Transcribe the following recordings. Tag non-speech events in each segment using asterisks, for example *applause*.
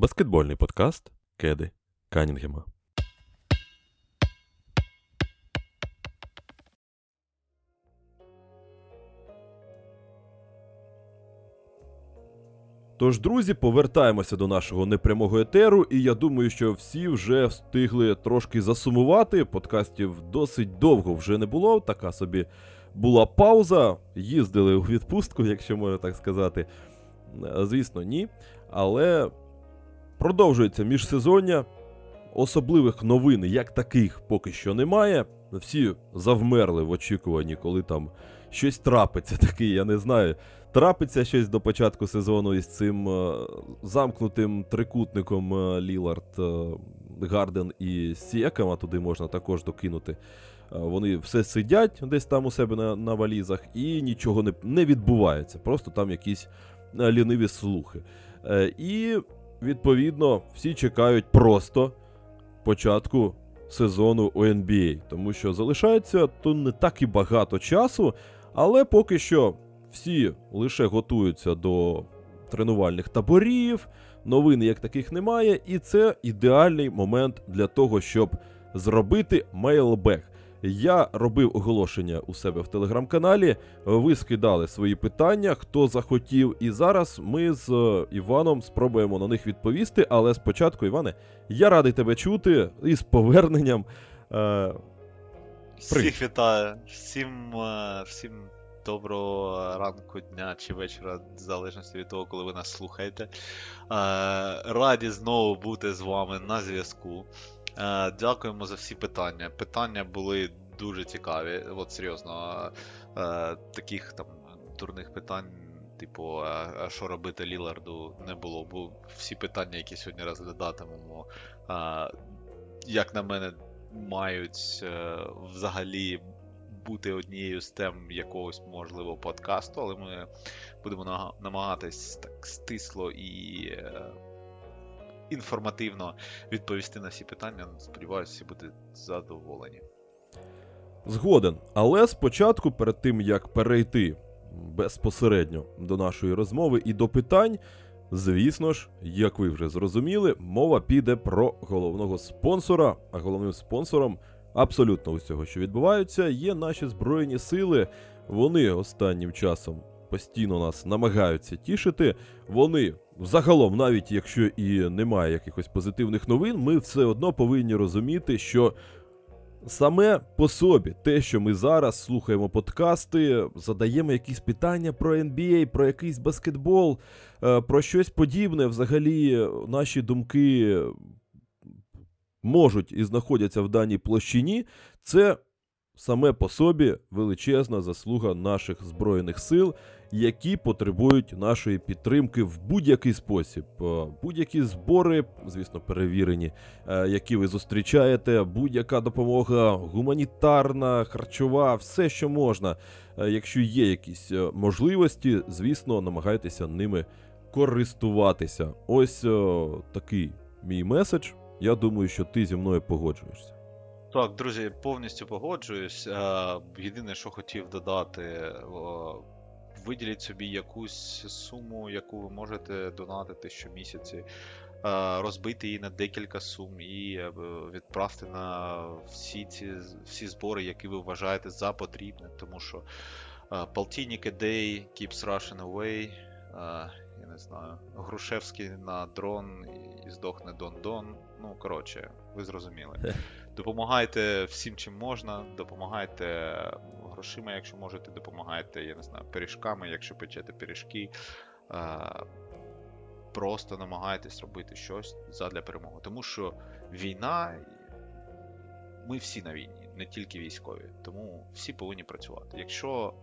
Баскетбольний подкаст Кеди Канінгема. Тож, друзі, повертаємося до нашого непрямого етеру, і я думаю, що всі вже встигли трошки засумувати. Подкастів досить довго вже не було. Така собі була пауза. Їздили у відпустку, якщо можна так сказати. Е, Звісно, ні. Але продовжується міжсезоння. Особливих новин, як таких, поки що немає. Всі завмерли в очікуванні, коли там щось трапиться *laughs* таке, я не знаю. Трапиться щось до початку сезону із цим е, замкнутим трикутником е, Лілард, е, Гарден і Сіакам, а туди можна також докинути. Е, Вони все сидять десь там у себе на, на валізах, і нічого не, не відбувається. Просто там якісь е, ліниві слухи. Е, І відповідно всі чекають просто початку сезону у NBA, тому що залишається то не так і багато часу, але поки що всі лише готуються до тренувальних таборів, новин як таких немає, і це ідеальний момент для того, щоб зробити мейлбек. Я робив оголошення у себе в телеграм-каналі. Ви скидали свої питання, хто захотів. І зараз ми з е, Іваном спробуємо на них відповісти. Але спочатку, Іване, я радий тебе чути із поверненням. Е, Всіх вітаю. Всім, е, всім доброго ранку, дня чи вечора, в залежності від того, коли ви нас слухаєте. Е, Раді знову бути з вами на зв'язку. Е, Дякуємо за всі питання. Питання були дуже цікаві. От серйозно, е, е, таких там дурних питань. Типу, а що робити Ліларду не було, бо всі питання, які сьогодні розглядатимемо, як на мене, мають е, взагалі бути однією з тем якогось можливо подкасту, але ми будемо намагатись так стисло і е, інформативно відповісти на всі питання. Сподіваюся, всі будуть задоволені. Згоден. Але спочатку, перед тим як перейти безпосередньо до нашої розмови і до питань, звісно ж, як ви вже зрозуміли, мова піде про головного спонсора. А головним спонсором абсолютно усього, що відбувається, є наші збройні сили. Вони останнім часом постійно нас намагаються тішити. Вони загалом, навіть якщо і немає якихось позитивних новин, ми все одно повинні розуміти, що Саме по собі, те, що ми зараз слухаємо подкасти, задаємо якісь питання про NBA, про якийсь баскетбол, е, про щось подібне. Взагалі, наші думки можуть і знаходяться в даній площині. Це саме по собі величезна заслуга наших збройних сил, які потребують нашої підтримки в будь-який спосіб. Е, Будь-які збори, звісно, перевірені, е, які ви зустрічаєте, будь-яка допомога гуманітарна, харчова, все, що можна. Е, Якщо є якісь можливості, звісно, намагайтеся ними користуватися. Ось е, такий мій меседж. Я думаю, що ти зі мною погоджуєшся. Так, друзі, повністю погоджуюсь. Е, Єдине, що хотів додати, виділіть собі якусь суму, яку ви можете донатити щомісяці, е, розбити її на декілька сум і е, відправте на всі ці всі збори, які ви вважаєте за потрібне. Тому що полтинник a day keeps Russian away. Я не знаю, Грушевський на дрон і- здохне Дон-Дон. Ну, коротше, ви зрозуміли. *laughs* Допомагайте всім, чим можна, допомагайте грошима, якщо можете, допомагайте, я не знаю, пиріжками, якщо печете пиріжки. Е, Просто намагайтесь робити щось задля перемоги. Тому що війна, ми всі на війні, не тільки військові. Тому всі повинні працювати. Якщо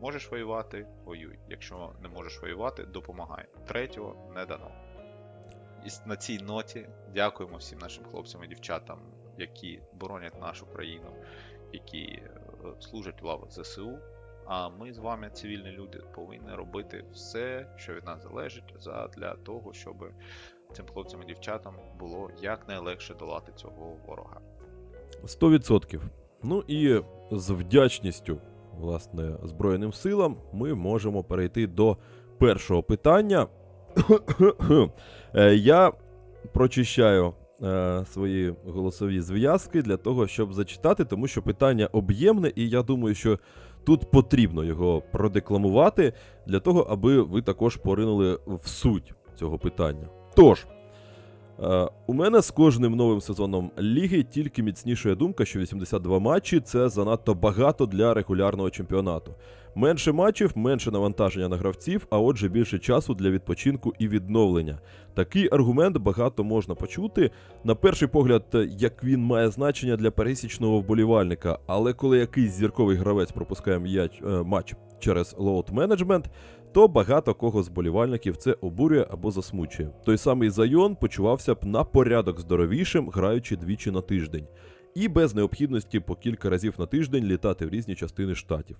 можеш воювати, воюй. Якщо не можеш воювати, допомагай. Третього не дано. І на цій ноті дякуємо всім нашим хлопцям і дівчатам, які боронять нашу країну, які е, служать в лавах ЗСУ. А ми з вами, цивільні люди, повинні робити все, що від нас залежить, для того, щоб цим хлопцям і дівчатам було якнайлегше долати цього ворога. 100%. Ну і з вдячністю, власне, Збройним силам ми можемо перейти до першого питання. Е, Я прочищаю е, свої голосові зв'язки для того, щоб зачитати, тому що питання об'ємне, і я думаю, що тут потрібно його продекламувати для того, аби ви також поринули в суть цього питання. Тож. Е, у мене з кожним новим сезоном ліги тільки міцнішає думка, що 82 матчі це занадто багато для регулярного чемпіонату. Менше матчів, менше навантаження на гравців, а отже, більше часу для відпочинку і відновлення. Такий аргумент багато можна почути. На перший погляд, як він має значення для пересічного вболівальника, але коли якийсь зірковий гравець пропускає м'яч, е, матч через load management, то багато кого з болівальників це обурює або засмучує. Той самий Зайон почувався б на порядок здоровішим, граючи двічі на тиждень, і без необхідності по кілька разів на тиждень літати в різні частини штатів.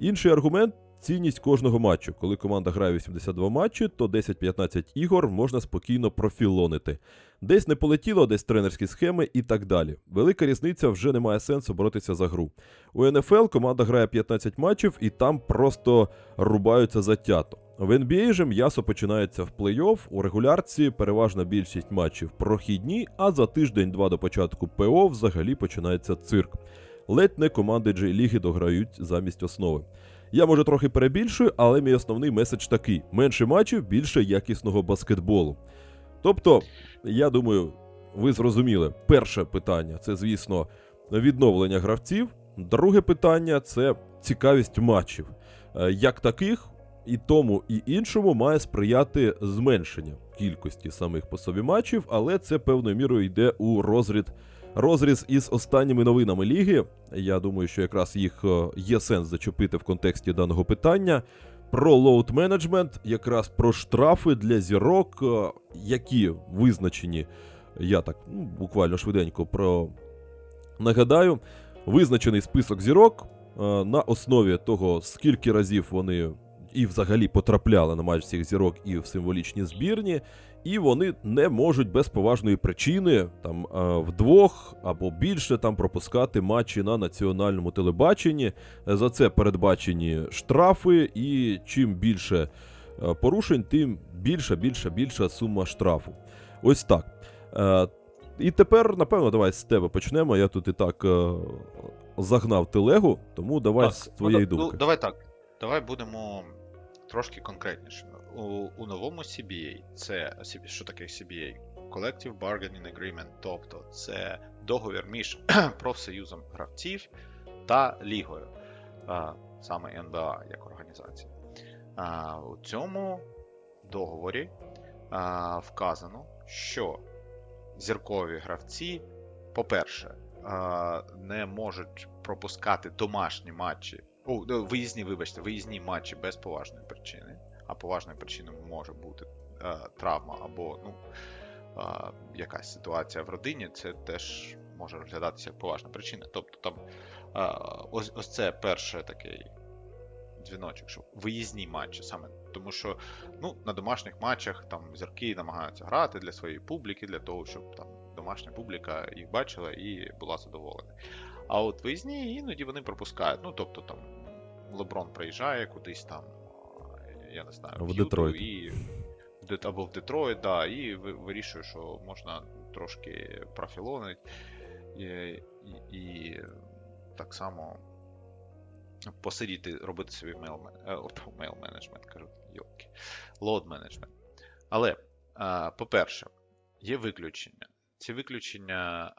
Інший аргумент цінність кожного матчу. Коли команда грає 82 матчі, то 10-15 ігор можна спокійно профілонити. Десь не полетіло, десь тренерські схеми і так далі. Велика різниця вже не має сенсу боротися за гру. У НФЛ команда грає 15 матчів і там просто рубаються затято. В NBA же м'ясо починається в плей-офф, у регулярці переважна більшість матчів прохідні, а за тиждень-два до початку ПО взагалі починається цирк. Ледь не команди J-ліги дограють замість основи. Я може трохи перебільшую, але мій основний меседж такий: менше матчів, більше якісного баскетболу. Тобто, я думаю, ви зрозуміли, перше питання це, звісно, відновлення гравців. Друге питання це цікавість матчів. Е, Як таких, і тому, і іншому має сприяти зменшення кількості самих по собі матчів, але це певною мірою йде у розріз, розріз із останніми новинами ліги. Я думаю, що якраз їх е, є сенс зачепити в контексті даного питання. Про load management, якраз про штрафи для зірок, е, які визначені, я так ну, буквально швиденько про нагадаю, визначений список зірок е, на основі того, скільки разів вони і взагалі потрапляли на матч всіх зірок і в символічні збірні, і вони не можуть без поважної причини там е, вдвох або більше там пропускати матчі на національному телебаченні. За це передбачені штрафи, і чим більше е, порушень, тим більша, більша, більша сума штрафу. Ось так. Е, І тепер, напевно, давай з тебе почнемо. Я тут і так загнав телегу, тому давай з твоєї ну, думки. Ну, давай так. Давай будемо трошки конкретнішими. У, у новому CBA це що таке CBA? Collective Bargaining Agreement, тобто це договір між *clears throat* профсоюзом гравців та лігою, а, саме НБА як організація. А, у цьому договорі а, вказано, що зіркові гравці, по-перше, не можуть пропускати домашні матчі. О, ну, виїзні, вибачте, виїзні матчі без поважної причини. А поважною причиною може бути е, травма або ну, е, якась ситуація в родині, це теж може розглядатися як поважна причина. Тобто там е, ось, ось це перший такий дзвіночок, що виїзні матчі саме. Тому що ну, на домашніх матчах там зірки намагаються грати для своєї публіки, для того, щоб там домашня публіка їх бачила і була задоволена. А от виїзні іноді вони пропускають. Ну, тобто там Леброн приїжджає кудись там, я не знаю, В Юту Детройт. і або в Детройт, да, і ви- вирішує, що можна трошки профілонити. І, і, і так само посидіти, робити собі mail, mail management, кажу, йолки, load management. Але, по-перше, є виключення. Ці виключення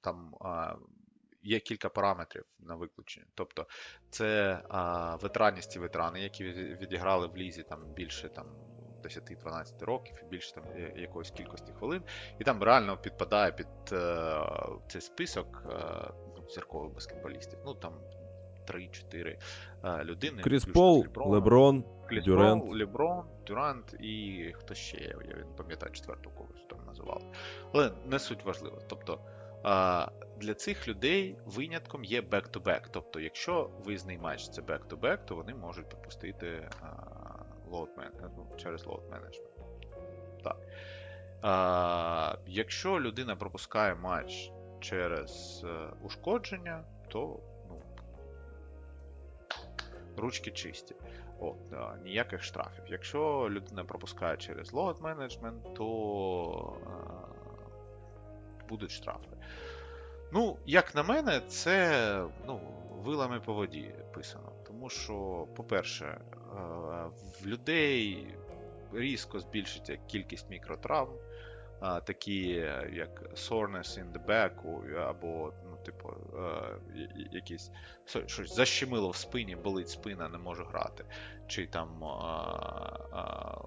там є кілька параметрів на виключення. Тобто, це а, ветераністі ветерани, які відіграли в лізі там більше там. 10-12 років і більше там якоїсь кількості хвилин, і там реально підпадає під е, цей список е, ну, зіркових баскетболістів. Ну там 3-4 е, людини. Кріс Пол, з Леброном. Леброн, Кріс Дюрант. Пол, Леброн, Дюрант і хто ще я не пам'ятаю четвертого когось там називали. Але не суть важливо. Тобто а, для цих людей винятком є back-to-back. Тобто, якщо виїзний матч це back-to-back, то вони можуть пропустити man, ну, через load management. Так. А, якщо людина пропускає матч через е, ушкодження, то ну, ручки чисті. От, а, ніяких штрафів. Якщо людина пропускає через load management, то а, будуть штрафи. Ну, як на мене, це ну, вилами по воді писано. Тому що, по-перше, е, в людей різко збільшиться кількість мікротравм, такі як soreness in the back, або, ну, типу, е, якісь щось защемило в спині, болить спина, не можу грати. Чи там а,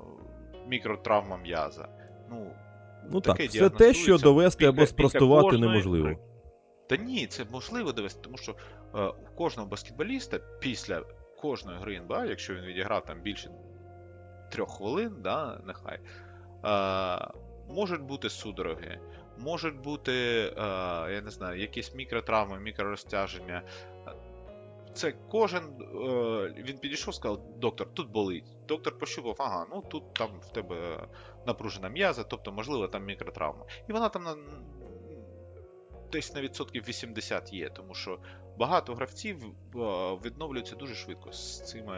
мікротравма м'яза. Ну, Ну так, таке все те, що довести або спростувати неможливо. Та ні, це можливо довести, тому що е, у кожного баскетболіста після кожної гри НБА, якщо він відіграв там більше трьох хвилин, да, нехай, е, можуть бути судороги, можуть бути, е, я не знаю, якісь мікротравми, мікророзтяження. Це кожен. Е, він підійшов, сказав, доктор, тут болить. Доктор пощупав, ага, ну тут там в тебе напружена м'яза, тобто, можливо, там мікротравма. І вона там десь на відсотків 80 є, тому що багато гравців е, відновлюються дуже швидко з цими,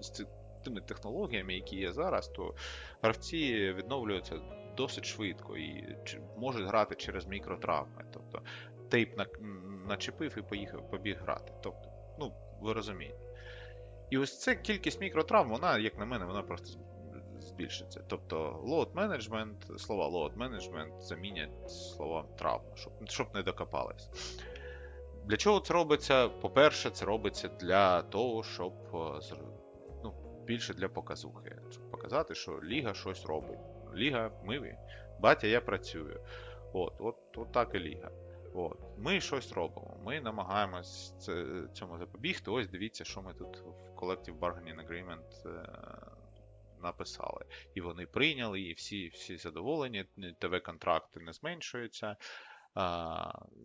з тими технологіями, які є зараз, то гравці відновлюються досить швидко і можуть грати через мікротравми. Тобто тейп на, начепив і поїхав, побіг грати. Тобто, ну, ви розумієте. І ось ця кількість мікротравм, вона, як на мене, вона просто збільшиться. Тобто load management, слова load management замінять слова травма, щоб, щоб не докопались. Для чого це робиться? По-перше, це робиться для того, щоб е, ну, більше для показухи. Щоб показати, що Ліга щось робить. Ліга, ми, батя, я працюю. От, от, от так і Ліга. От. Ми щось робимо. Ми намагаємось це, цьому запобігти. Ось дивіться, що ми тут в Collective Bargaining Agreement е, написали. І вони прийняли, і всі, всі задоволені, ТВ-контракти не зменшуються,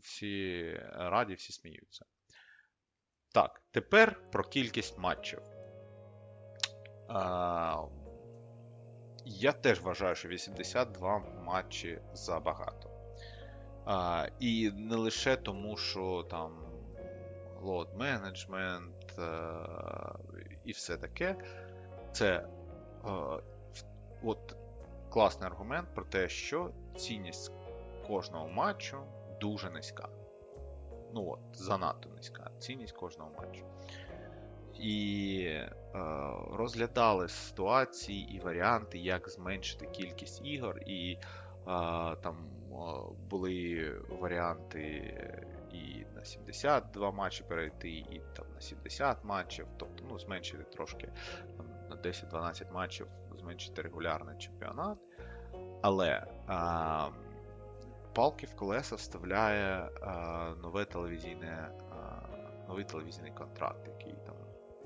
всі раді, всі сміються. Так, тепер про кількість матчів. Я теж вважаю, що 82 матчі забагато. А, і не лише тому, що там management е, і все таке. Це от класний аргумент про те, що цінність кожного матчу дуже низька. Ну от, занадто низька. Цінність кожного матчу. І е, розглядали ситуації і варіанти, як зменшити кількість ігор, і е, там е, були варіанти і на 72 матчі перейти, і там на 70 матчів, тобто ну, зменшити трошки 10-12 матчів, зменшити регулярний чемпіонат. Але а, палки в колеса вставляє а, нове телевізійне, а, новий телевізійний контракт, який там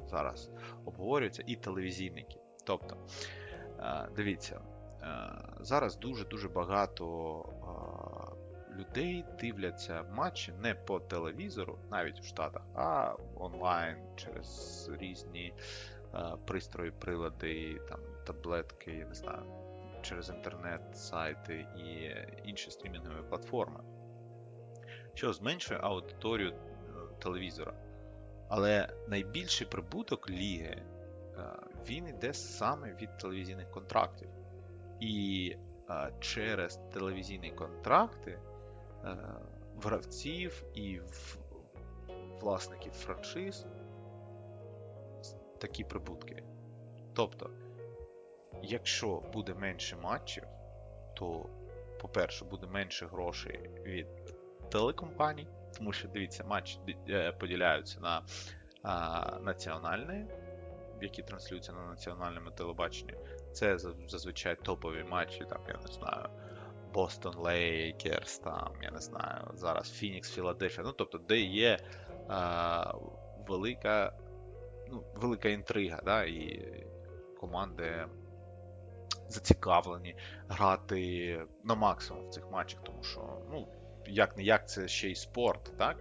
зараз обговорюється, і телевізійники. Тобто, а, дивіться, а, зараз дуже-дуже багато а, людей дивляться матчі не по телевізору, навіть у Штатах, а онлайн через різні пристрої, прилади, там, таблетки, я не знаю, через інтернет, сайти і інші стрімінгові платформи, що зменшує аудиторію е, телевізора. Але найбільший прибуток ліги е, він йде саме від телевізійних контрактів. І е, через телевізійні контракти е, гравців і власників франшиз такі прибутки. Тобто, якщо буде менше матчів, то, по-перше, буде менше грошей від телекомпаній, тому що дивіться, матчі е, поділяються на а, національні, які транслюються на національному телебаченні. Це зазвичай топові матчі, там, я не знаю, Бостон Лейкерс, там, я не знаю, зараз Фінікс, Філадельфія. Ну, тобто, де є а, велика, ну, велика інтрига, да, і команди зацікавлені грати на максимум в цих матчах, тому що, ну, як не як це ще й спорт, так?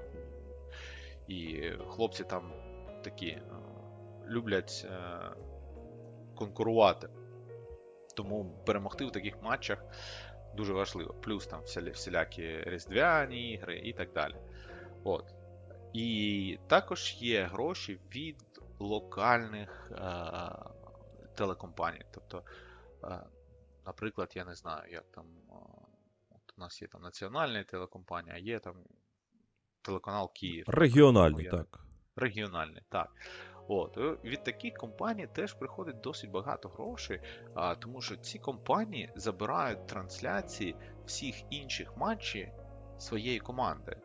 І хлопці там такі е, люблять е, конкурувати. Тому перемогти в таких матчах дуже важливо. Плюс там всілякі різдвяні ігри і так далі. От. І також є гроші від локальних е, телекомпаній. Тобто, е, наприклад, я не знаю, як там е, от у нас є там національна телекомпанія, а є там телеканал Київ. Регіональний, Я- так. Регіональний, так. От, е, від таких компаній теж приходить досить багато грошей, а, тому що ці компанії забирають трансляції всіх інших матчів своєї команди.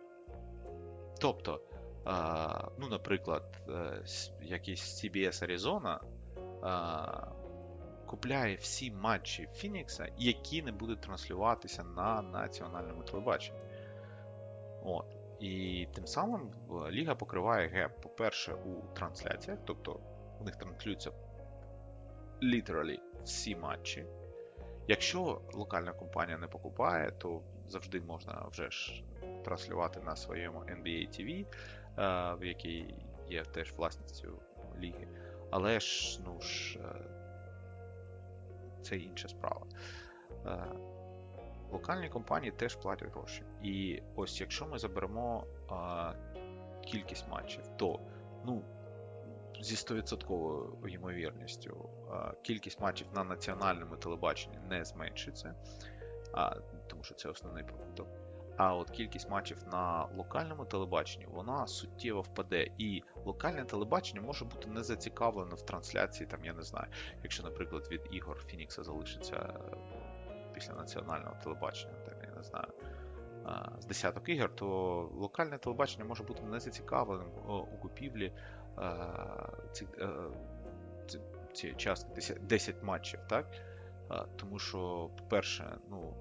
Тобто, ну, наприклад, е, якийсь CBS Arizona купляє всі матчі Фінікса, які не будуть транслюватися на національному телебаченні. От. І тим самим е, Ліга покриває геп, по-перше, у трансляціях, тобто у них транслюються literally всі матчі. Якщо локальна компанія не покупає, то завжди можна вже ж транслювати на своєму NBA TV, в якій є теж власністю ліги. Але ж, ну ж, е, це інша справа. Е, Локальні компанії теж платять гроші. І ось якщо ми заберемо кількість матчів, то ну, зі 100% ймовірністю кількість матчів на національному телебаченні не зменшиться, а, тому що це основний продукт. А от кількість матчів на локальному телебаченні вона суттєво впаде. І локальне телебачення може бути не зацікавлено в трансляції, там я не знаю, якщо, наприклад, від ігор Фінікса залишиться е, після національного телебачення, там, я не знаю, з десяток ігор, то локальне телебачення може бути не зацікавленим у купівлі е, ці- частки 10, 10 матчів, так? Тому що, по-перше, ну,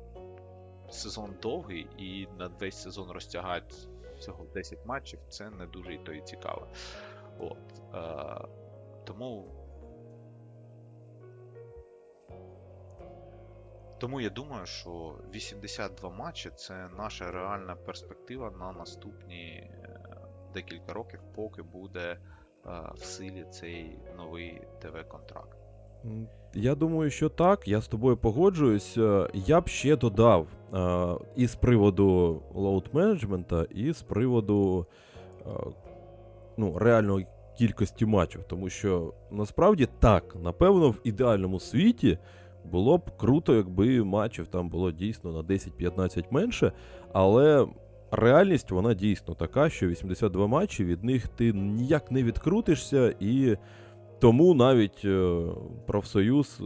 сезон довгий і на весь сезон розтягати всього 10 матчів, це не дуже і то і цікаво. От, е, тому Тому я думаю, що 82 матчі це наша реальна перспектива на наступні е, декілька років, поки буде е, в силі цей новий ТВ-контракт. Я думаю, що так, я з тобою погоджуюсь. Е, Я б ще додав е, і з приводу load менеджмента, і з приводу е, ну, реальної кількості матчів. Тому що насправді так, напевно, в ідеальному світі було б круто, якби матчів там було дійсно на 10-15 менше, але. Реальність вона дійсно така, що 82 матчі, від них ти ніяк не відкрутишся, і тому навіть е, профсоюз е,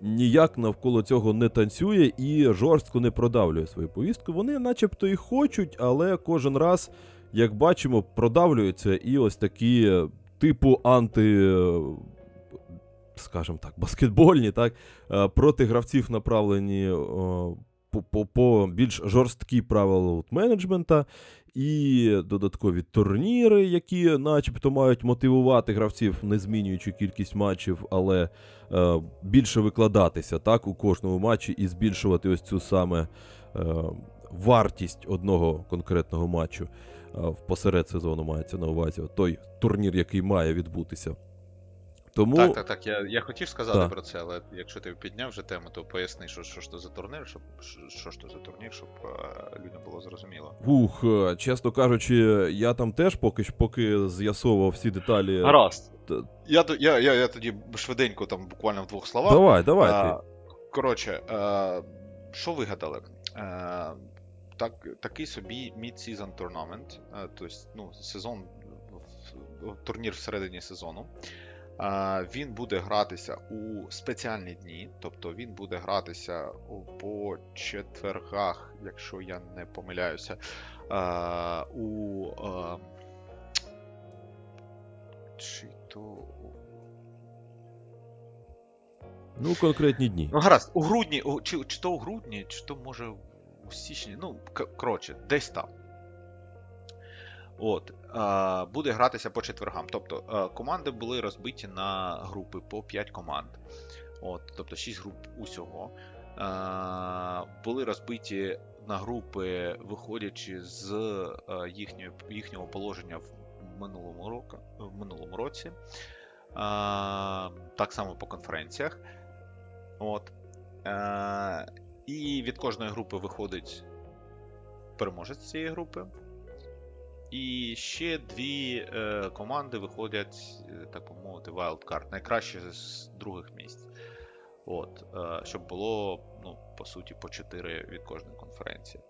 ніяк навколо цього не танцює і жорстко не продавлює свою повістку. Вони начебто і хочуть, але кожен раз, як бачимо, продавлюються і ось такі е, типу анти. Скажімо так, баскетбольні, так, проти гравців направлені по, по, по більш жорсткі правила менеджмента, і додаткові турніри, які начебто мають мотивувати гравців, не змінюючи кількість матчів, але е, більше викладатися так, у кожному матчі і збільшувати ось цю саме е, вартість одного конкретного матчу. Е, посеред сезону мається на увазі той турнір, який має відбутися. Тому Так, так, так. Я, я хотів сказати Так. про це, але якщо ти підняв вже тему, то поясни, що, що ж то за турнір, щоб що, що ж то за турнір, щоб е, людям було зрозуміло. Ух, е, чесно кажучи, я там теж поки, ж- поки з'ясовував всі деталі. Гаразд. Я, я, я, я тоді швиденько, там буквально в двох словах. Давай, давай. А, ти. Коротше, е, що вигадали? Е, так, такий собі mid-season tournament, е, тобто ну, сезон, турнір всередині сезону. Він буде гратися у спеціальні дні, тобто він буде гратися по четвергах, якщо я не помиляюся, у чи то Ну, конкретні дні. Ну, гаразд, у грудні, чи, чи то у грудні, чи то може у січні, ну, коротше, десь там. От, буде гратися по четвергам. Тобто команди були розбиті на групи по 5 команд. От, тобто 6 груп усього. Були розбиті на групи, виходячи з а, їхньої, їхнього положення в минулому, року, в минулому році. Так само по конференціях. От. Е, і від кожної групи виходить переможець цієї групи. І ще дві е, команди виходять, е, так би мовити, wildcard, найкраще з других місць. От, е, щоб було, ну, по суті, по 4 від кожної конференції.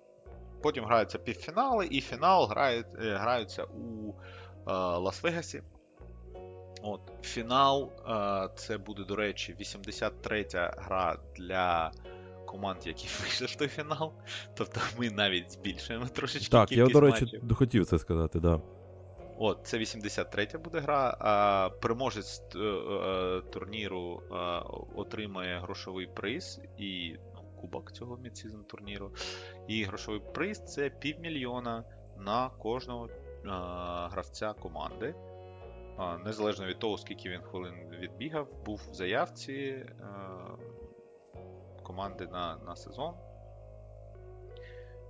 Потім граються півфінали, і фінал грають, е, граються у е, Лас-Вегасі. От, фінал е, це буде, до речі, 83-я гра для команд, які *laughs* вийшли в той фінал. Тобто ми навіть збільшуємо трошечки. Так, я, до речі, матчів. хотів це сказати, да. От, це 83 буде гра. А переможець е, е, турніру е, отримає грошовий приз і ну, кубок цього mid-season турніру. І грошовий приз це півмільйона на кожного е, гравця команди. А, Незалежно від того, скільки він хвилин відбігав, був в заявці е, команди на, на сезон.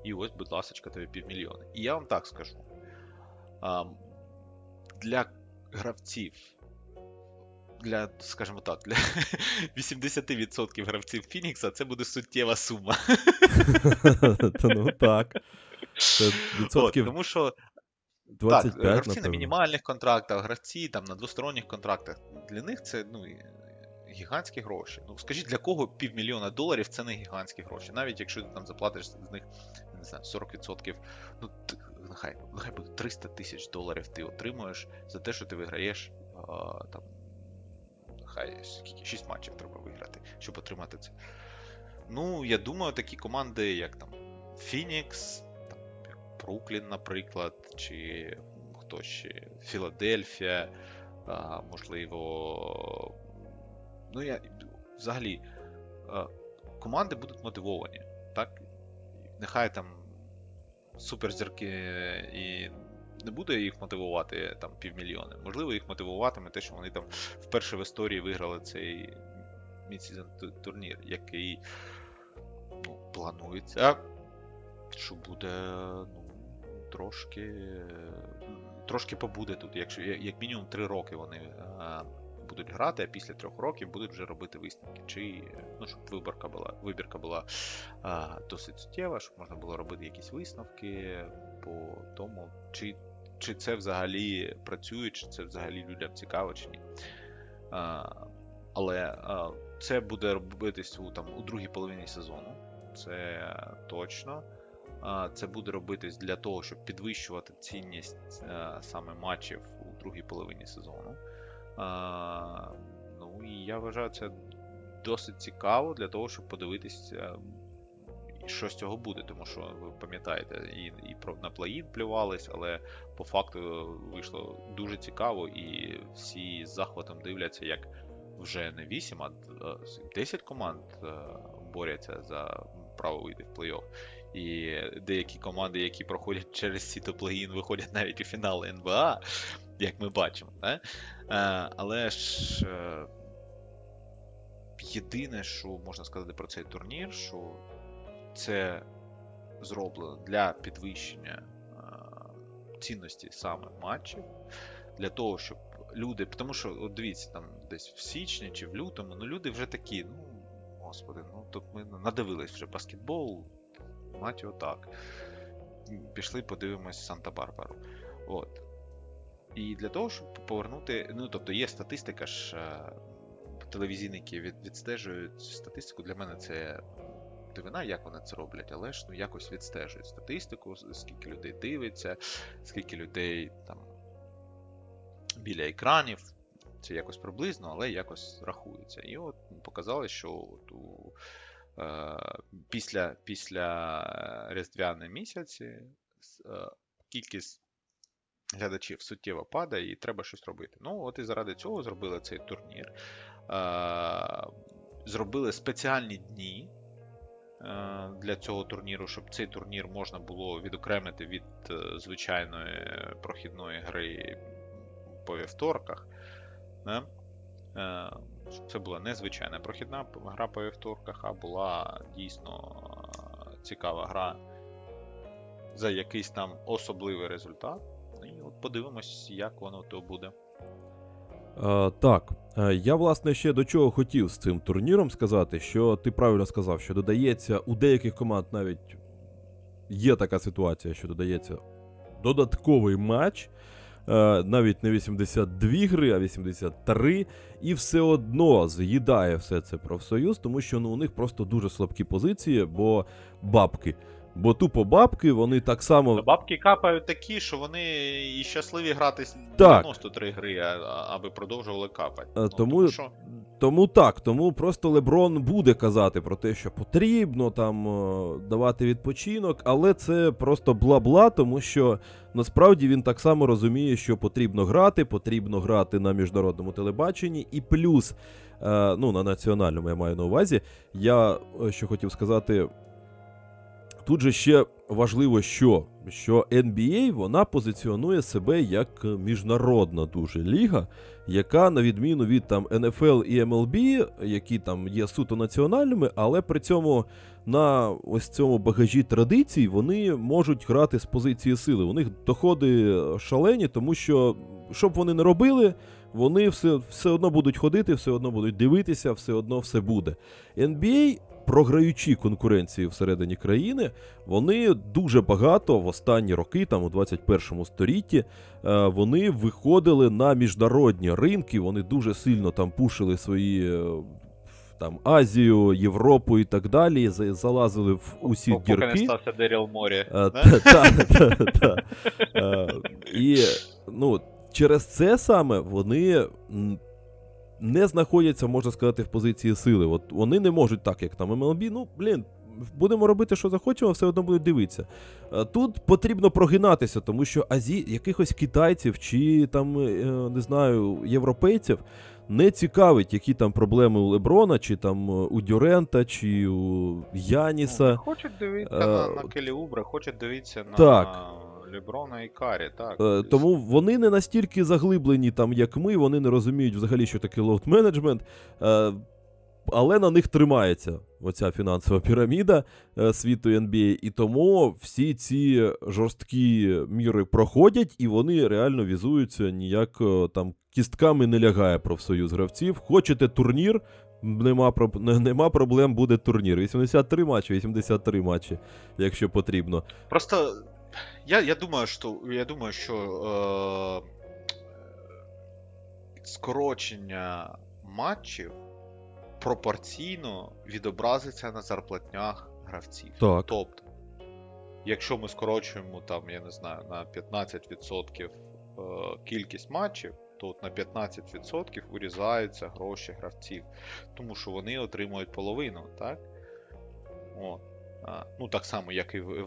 І ось, будь ласка, тобі півмільйона. І я вам так скажу. Для гравців, для, скажімо так, для *laughs* 80% гравців Фінікса це буде суттєва сума. *laughs* Та ну так. Це От, тому що 25, так, гравці на мінімальних контрактах, гравці там на двосторонніх контрактах. Для них це ну, гігантські гроші. Ну, скажіть, для кого півмільйона доларів це не гігантські гроші. Навіть якщо ти там заплатиш з них, не знаю, 40%, ну нехай, нехай буде 300 тисяч доларів ти отримуєш за те, що ти виграєш а, там. Скільки 6 матчів треба виграти, щоб отримати це. Ну, я думаю, такі команди, як там Phoenix, там, Бруклін, наприклад, чи хто ще Філадельфія, а, можливо. Ну, я взагалі команди будуть мотивовані, так? Нехай там суперзірки і не буде їх мотивувати там півмільйони. Можливо, їх мотивуватиме те, що вони там вперше в історії виграли цей mid-season турнір, який ну, планується, що буде ну, трошки. Трошки побуде тут, якщо як мінімум 3 роки вони е, будуть грати, а після трьох років будуть вже робити висновки. Чи ну, щоб виборка була, вибірка була е, досить суттєва, щоб можна було робити якісь висновки по тому, чи, чи це взагалі працює, чи це взагалі людям цікаво, чи ні. Е, але е, це буде робитись у, там, у другій половині сезону. Це точно. Це буде робитись для того, щоб підвищувати цінність саме матчів у другій половині сезону. Ну і я вважаю це досить цікаво для того, щоб подивитись, е, що з цього буде. Тому що ви пам'ятаєте, і, і про на плей-ін плювались, але по факту вийшло дуже цікаво, і всі з захватом дивляться, як вже не 8, а 10 команд е, борються за право вийти в плей-офф. І деякі команди, які проходять *laughs* через сіто плей-ін, виходять навіть у фінал НБА, як ми бачимо. Да? Е, але ж е, єдине, що можна сказати про цей турнір, що це зроблено для підвищення е, цінності саме матчів, для того, щоб люди. Тому що, от дивіться, там десь в січні чи в лютому, ну люди вже такі, ну, господи, ну тут ми надивились вже баскетбол, мать його так. Пішли, подивимось Санта-Барбару. От. І для того, щоб повернути. Ну, тобто є статистика ж е, телевізійники від, відстежують статистику. Для мене це дивина, як вони це роблять, але ж ну якось відстежують статистику, скільки людей дивиться, скільки людей там біля екранів. Це якось приблизно, але якось рахується. І от показали, що от у, е, після, після Різдвяної місяці е, кількість глядачів суттєво падає і треба щось робити. Ну, от і заради цього зробили цей турнір. Зробили спеціальні дні для цього турніру, щоб цей турнір можна було відокремити від е, звичайної прохідної гри по вівторках. Е, це була не звичайна прохідна гра по вівторках, а була дійсно е, цікава гра за якийсь там особливий результат. І от подивимось, як воно то буде. А, так, е, я власне ще до чого хотів з цим турніром сказати, що ти правильно сказав, що додається у деяких команд навіть є така ситуація, що додається додатковий матч. е, Навіть не 82 гри, а 83, і все одно з'їдає все це профсоюз, тому що ну, у них просто дуже слабкі позиції, бо бабки. Бо тупо бабки, вони так само. Бабки капають такі, що вони і щасливі грати з Так. 93 гри, аби продовжували капати. Е, Ну, тому- що Тому так, тому просто Леброн буде казати про те, що потрібно там е, давати відпочинок, але це просто бла-бла, тому що насправді він так само розуміє, що потрібно грати, потрібно грати на міжнародному телебаченні, і плюс, е, ну на національному я маю на увазі. Я що хотів сказати. Тут же ще важливо, що, що NBA вона позиціонує себе як міжнародна дуже ліга, яка, на відміну від там NFL і MLB, які там є суто національними, але при цьому на ось цьому багажі традицій вони можуть грати з позиції сили. У них доходи шалені, тому що що б вони не робили, вони все, все одно будуть ходити, все одно будуть дивитися, все одно все буде. NBA, програючи конкуренції всередині країни, вони дуже багато в останні роки, там у 21 столітті, е, вони виходили на міжнародні ринки, вони дуже сильно там пушили свої. е, Там Азію, Європу і так далі, за- залазили в усі поки не дірки. стався Деріл Морі. Е, І ну, через це саме вони не знаходяться, можна сказати, в позиції сили. От вони не можуть так, як там MLB, ну, блін. Будемо робити, що захочемо, все одно будуть дивитися. Е, Тут потрібно прогинатися, тому що азі... якихось китайців чи там, е, не знаю, європейців не цікавить, які там проблеми у Леброна, чи там е, у Дюрента, чи у Яніса. Ну, Хочуть дивитися Е, на, на Келі Убре, хочуть дивитися на так. Леброна і Карі, так. Е, Тобто, Тому вони не настільки заглиблені, там, як ми, вони не розуміють взагалі, що таке load management. Е, Але на них тримається оця фінансова піраміда е, світу NBA, і тому всі ці жорсткі міри проходять, і вони реально візуються ніяк е, там кістками не лягає профсоюз гравців. Хочете турнір? Нема, нема проблем, буде турнір. 83 матчі, 83 матчі, якщо потрібно. Просто я, я думаю, що я думаю, що е, скорочення матчів пропорційно відобразиться на зарплатнях гравців. Так. Тобто, якщо ми скорочуємо там, я не знаю, на 15% е, кількість матчів, то от на 15% урізаються гроші гравців, тому що вони отримують половину, так? От. А, ну, так само, як і в-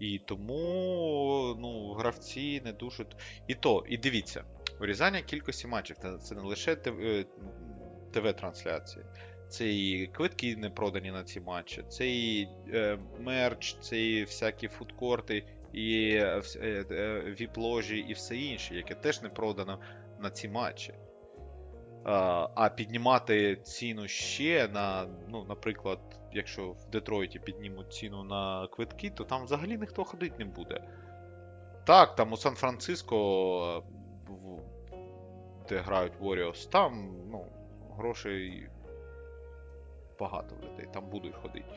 і тому ну, гравці не дуже. І то, і дивіться, урізання кількості матчів це, не лише е, ТВ-трансляції, це і квитки не продані на ці матчі, це і е, мерч, це і всякі фудкорти, і е, е, е, віп-ложі, і все інше, яке теж не продано на ці матчі. А піднімати ціну ще на, ну, наприклад, якщо в Детройті піднімуть ціну на квитки, то там взагалі ніхто ходити не буде. Так, там у Сан-Франциско, е, де грають Warriors, там ну, грошей багато людей, там будуть ходити.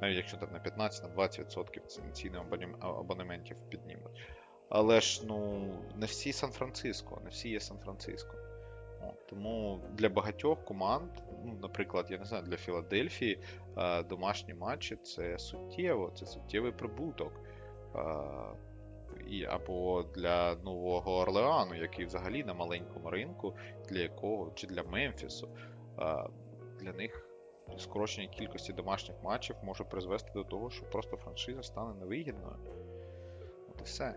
Навіть якщо там на 15-20% ці- ціни абонементів піднімуть. Але ж ну, не всі Сан-Франциско, не всі є Сан-Франциско. Тому для багатьох команд, ну, наприклад, я не знаю, для Філадельфії домашні матчі це суттєво, це суттєвий прибуток. І, або для Нового Орлеану, який взагалі на маленькому ринку, для якого, чи для Мемфісу, для них скорочення кількості домашніх матчів може призвести до того, що просто франшиза стане невигідною. От і все.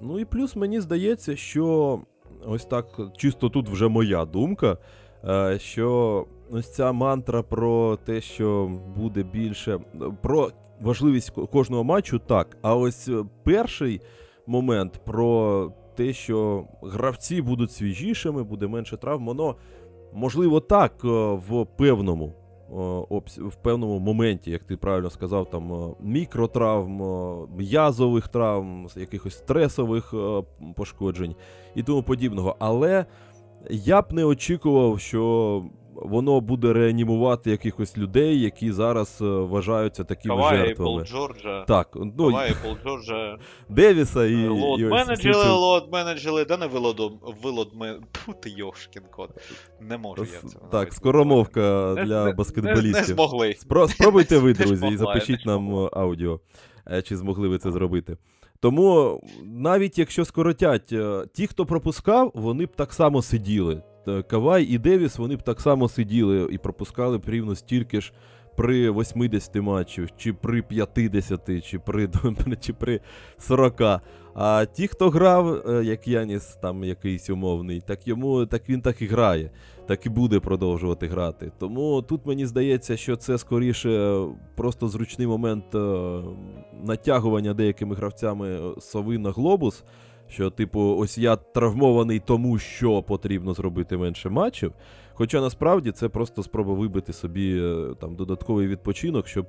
Ну і плюс мені здається, що ось так, чисто тут вже моя думка, що ось ця мантра про те, що буде більше. Про важливість кожного матчу, так. А ось е, перший момент про те, що гравці будуть свіжішими, буде менше травм, воно можливо так е, в певному. е, В певному моменті, як ти правильно сказав, там е, мікротравм, е, м'язових травм, якихось стресових е, пошкоджень і тому подібного. Але я б не очікував, що воно буде реанімувати якихось людей, які зараз е, вважаються такими Кавай, Пол. Джорджа. Так, ну Кавай, Пол Джорджа. Девіса і, і ось менеджери, всі менеджери, да не вилодом, вилод. Фу ти йошкін кот. Не можу я це. Так, скоромовка для не- Не, не змогли. Спро- спробуйте ви, друзі, і запишіть нам е, аудіо, е, чи змогли ви це зробити. Тому навіть якщо скоротять, е, ті, хто пропускав, вони б так само сиділи. Кавай і Девіс, вони б так само сиділи і пропускали б рівно стільки ж при 80 матчів, чи при 50, чи при, чи при 40. А ті, хто грав, е, як Яніс, там якийсь умовний, так йому так він так і грає так і буде продовжувати грати. Тому тут мені здається, що це скоріше просто зручний момент е, натягування деякими гравцями сови на глобус. Що, типу, ось я травмований тому, що потрібно зробити менше матчів. Хоча насправді це просто спроба вибити собі е, там додатковий відпочинок, щоб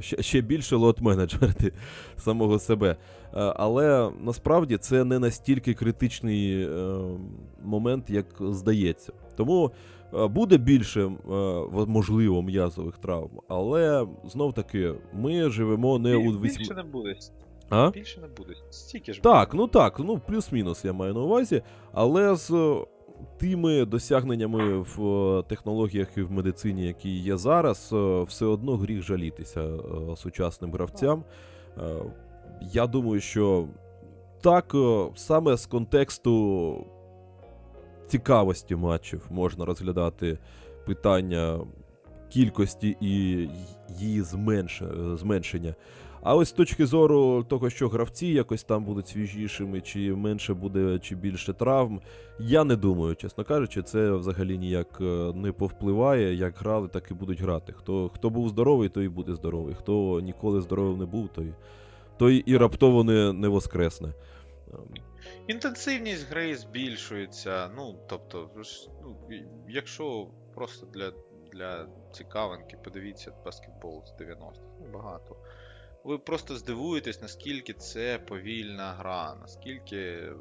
ще, ще більше лот-менеджерити *laughs* самого себе. Е, Але насправді це не настільки критичний е, момент, як здається. Тому буде більше можливо м'язових травм, але знов таки ми живемо не у Більше не буде. А? Більше не буде. Стільки ж. Так, ну так, ну плюс-мінус я маю на увазі, але з тими досягненнями в е, технологіях і в медицині, які є зараз, е, все одно гріх жалітися е, сучасним гравцям. Я думаю, що так, саме з контексту цікавості матчів можна розглядати питання кількості і її зменшення. А ось з точки зору того, що гравці якось там будуть свіжішими, чи менше буде, чи більше травм, я не думаю, чесно кажучи, це взагалі ніяк е, не повпливає. Як грали, так і будуть грати. Хто, хто був здоровий, той і буде здоровий. Хто ніколи здоровим не був, той, той і раптово не, не воскресне. Ем, Інтенсивність гри збільшується. Ну, тобто, ну, якщо просто для, для цікавинки подивіться баскетбол з 90-х, ну багато. Ви просто здивуєтесь, наскільки це повільна гра, наскільки е,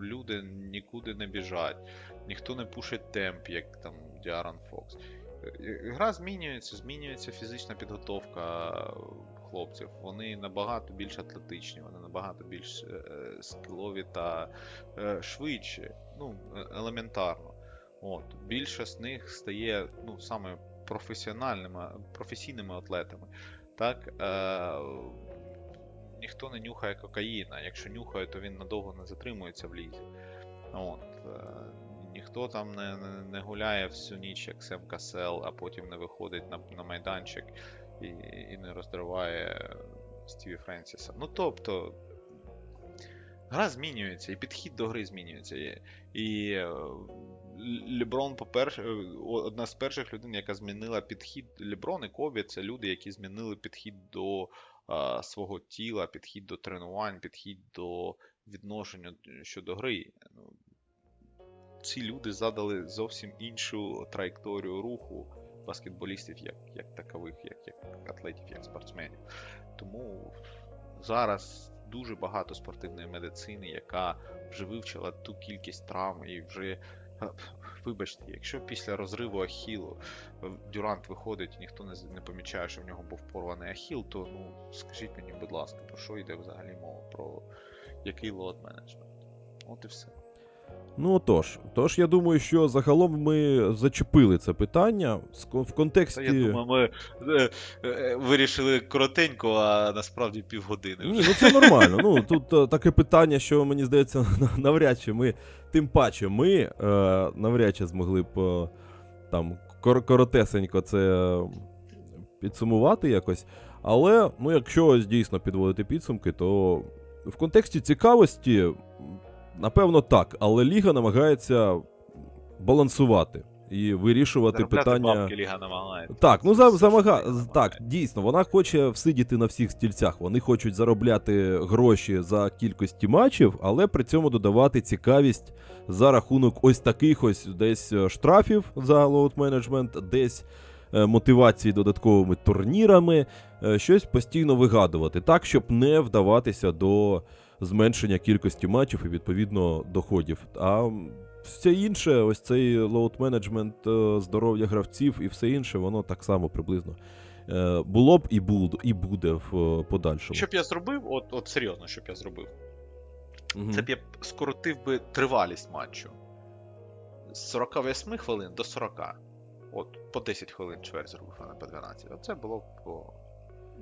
люди нікуди не біжать, ніхто не пушить темп, як там Діарон Фокс. Е, Гра змінюється, змінюється фізична підготовка хлопців. Вони набагато більш атлетичні, вони набагато більш е, е, скілові та е, швидші. Ну, е- елементарно. От. Більше з них стає ну, саме професіональними, професійними атлетами. Так, е, ніхто не нюхає кокаїна. Якщо нюхає, то він надовго не затримується в лізі. От, е, ніхто там не, не, гуляє всю ніч, як Сем Касел, а потім не виходить на, на майданчик і, і не розриває Стіві Френсіса. Ну тобто. Гра змінюється, і підхід до гри змінюється. І, і е, Леброн, по-перше, е, одна з перших людей, яка змінила підхід. Леброн і Кобі це люди, які змінили підхід до а, свого тіла, підхід до тренувань, підхід до відношення щодо гри. Ну, Ці люди задали зовсім іншу траєкторію руху баскетболістів, як, як такових, як, як атлетів, як спортсменів. Тому зараз дуже багато спортивної медицини, яка вже вивчила ту кількість травм і вже. Вибачте, якщо після розриву Ахілу е, Дюрант виходить і ніхто не, не помічає, що в нього був порваний Ахіл, то ну скажіть мені, будь ласка, про що йде взагалі мова? Про який лот менеджмент? От і все. Ну тож, тож я думаю, що загалом ми зачепили це питання в контексті. я думаю, ми е, е, вирішили коротенько, а насправді півгодини. Ні, ну це нормально. Ну тут е, таке питання, що мені здається, *laughs* навряд чи ми, тим паче, ми е, навряд чи змогли б там коротесенько це підсумувати якось. Але ну, якщо ось дійсно підводити підсумки, то в контексті цікавості, напевно, так. Але Ліга намагається балансувати і вирішувати Заробляти питання. бабки Ліга намагається. Так, ну за, замага... так, дійсно, вона хоче всидіти на всіх стільцях. Вони хочуть заробляти гроші за кількості матчів, але при цьому додавати цікавість за рахунок ось таких ось десь е, штрафів за load management, десь е, мотивації додатковими турнірами, е, щось постійно вигадувати, так, щоб не вдаватися до зменшення кількості матчів і відповідно доходів. А все інше, ось цей load management здоров'я гравців і все інше, воно так само приблизно е, було б і буде, і буде в е, подальшому. Що б я зробив, от, от серйозно, що б я зробив, Мгм. це б я скоротив би тривалість матчу з 48 хвилин до 40. От, по 10 хвилин чверть зробив, а не по 12. Оце було б о,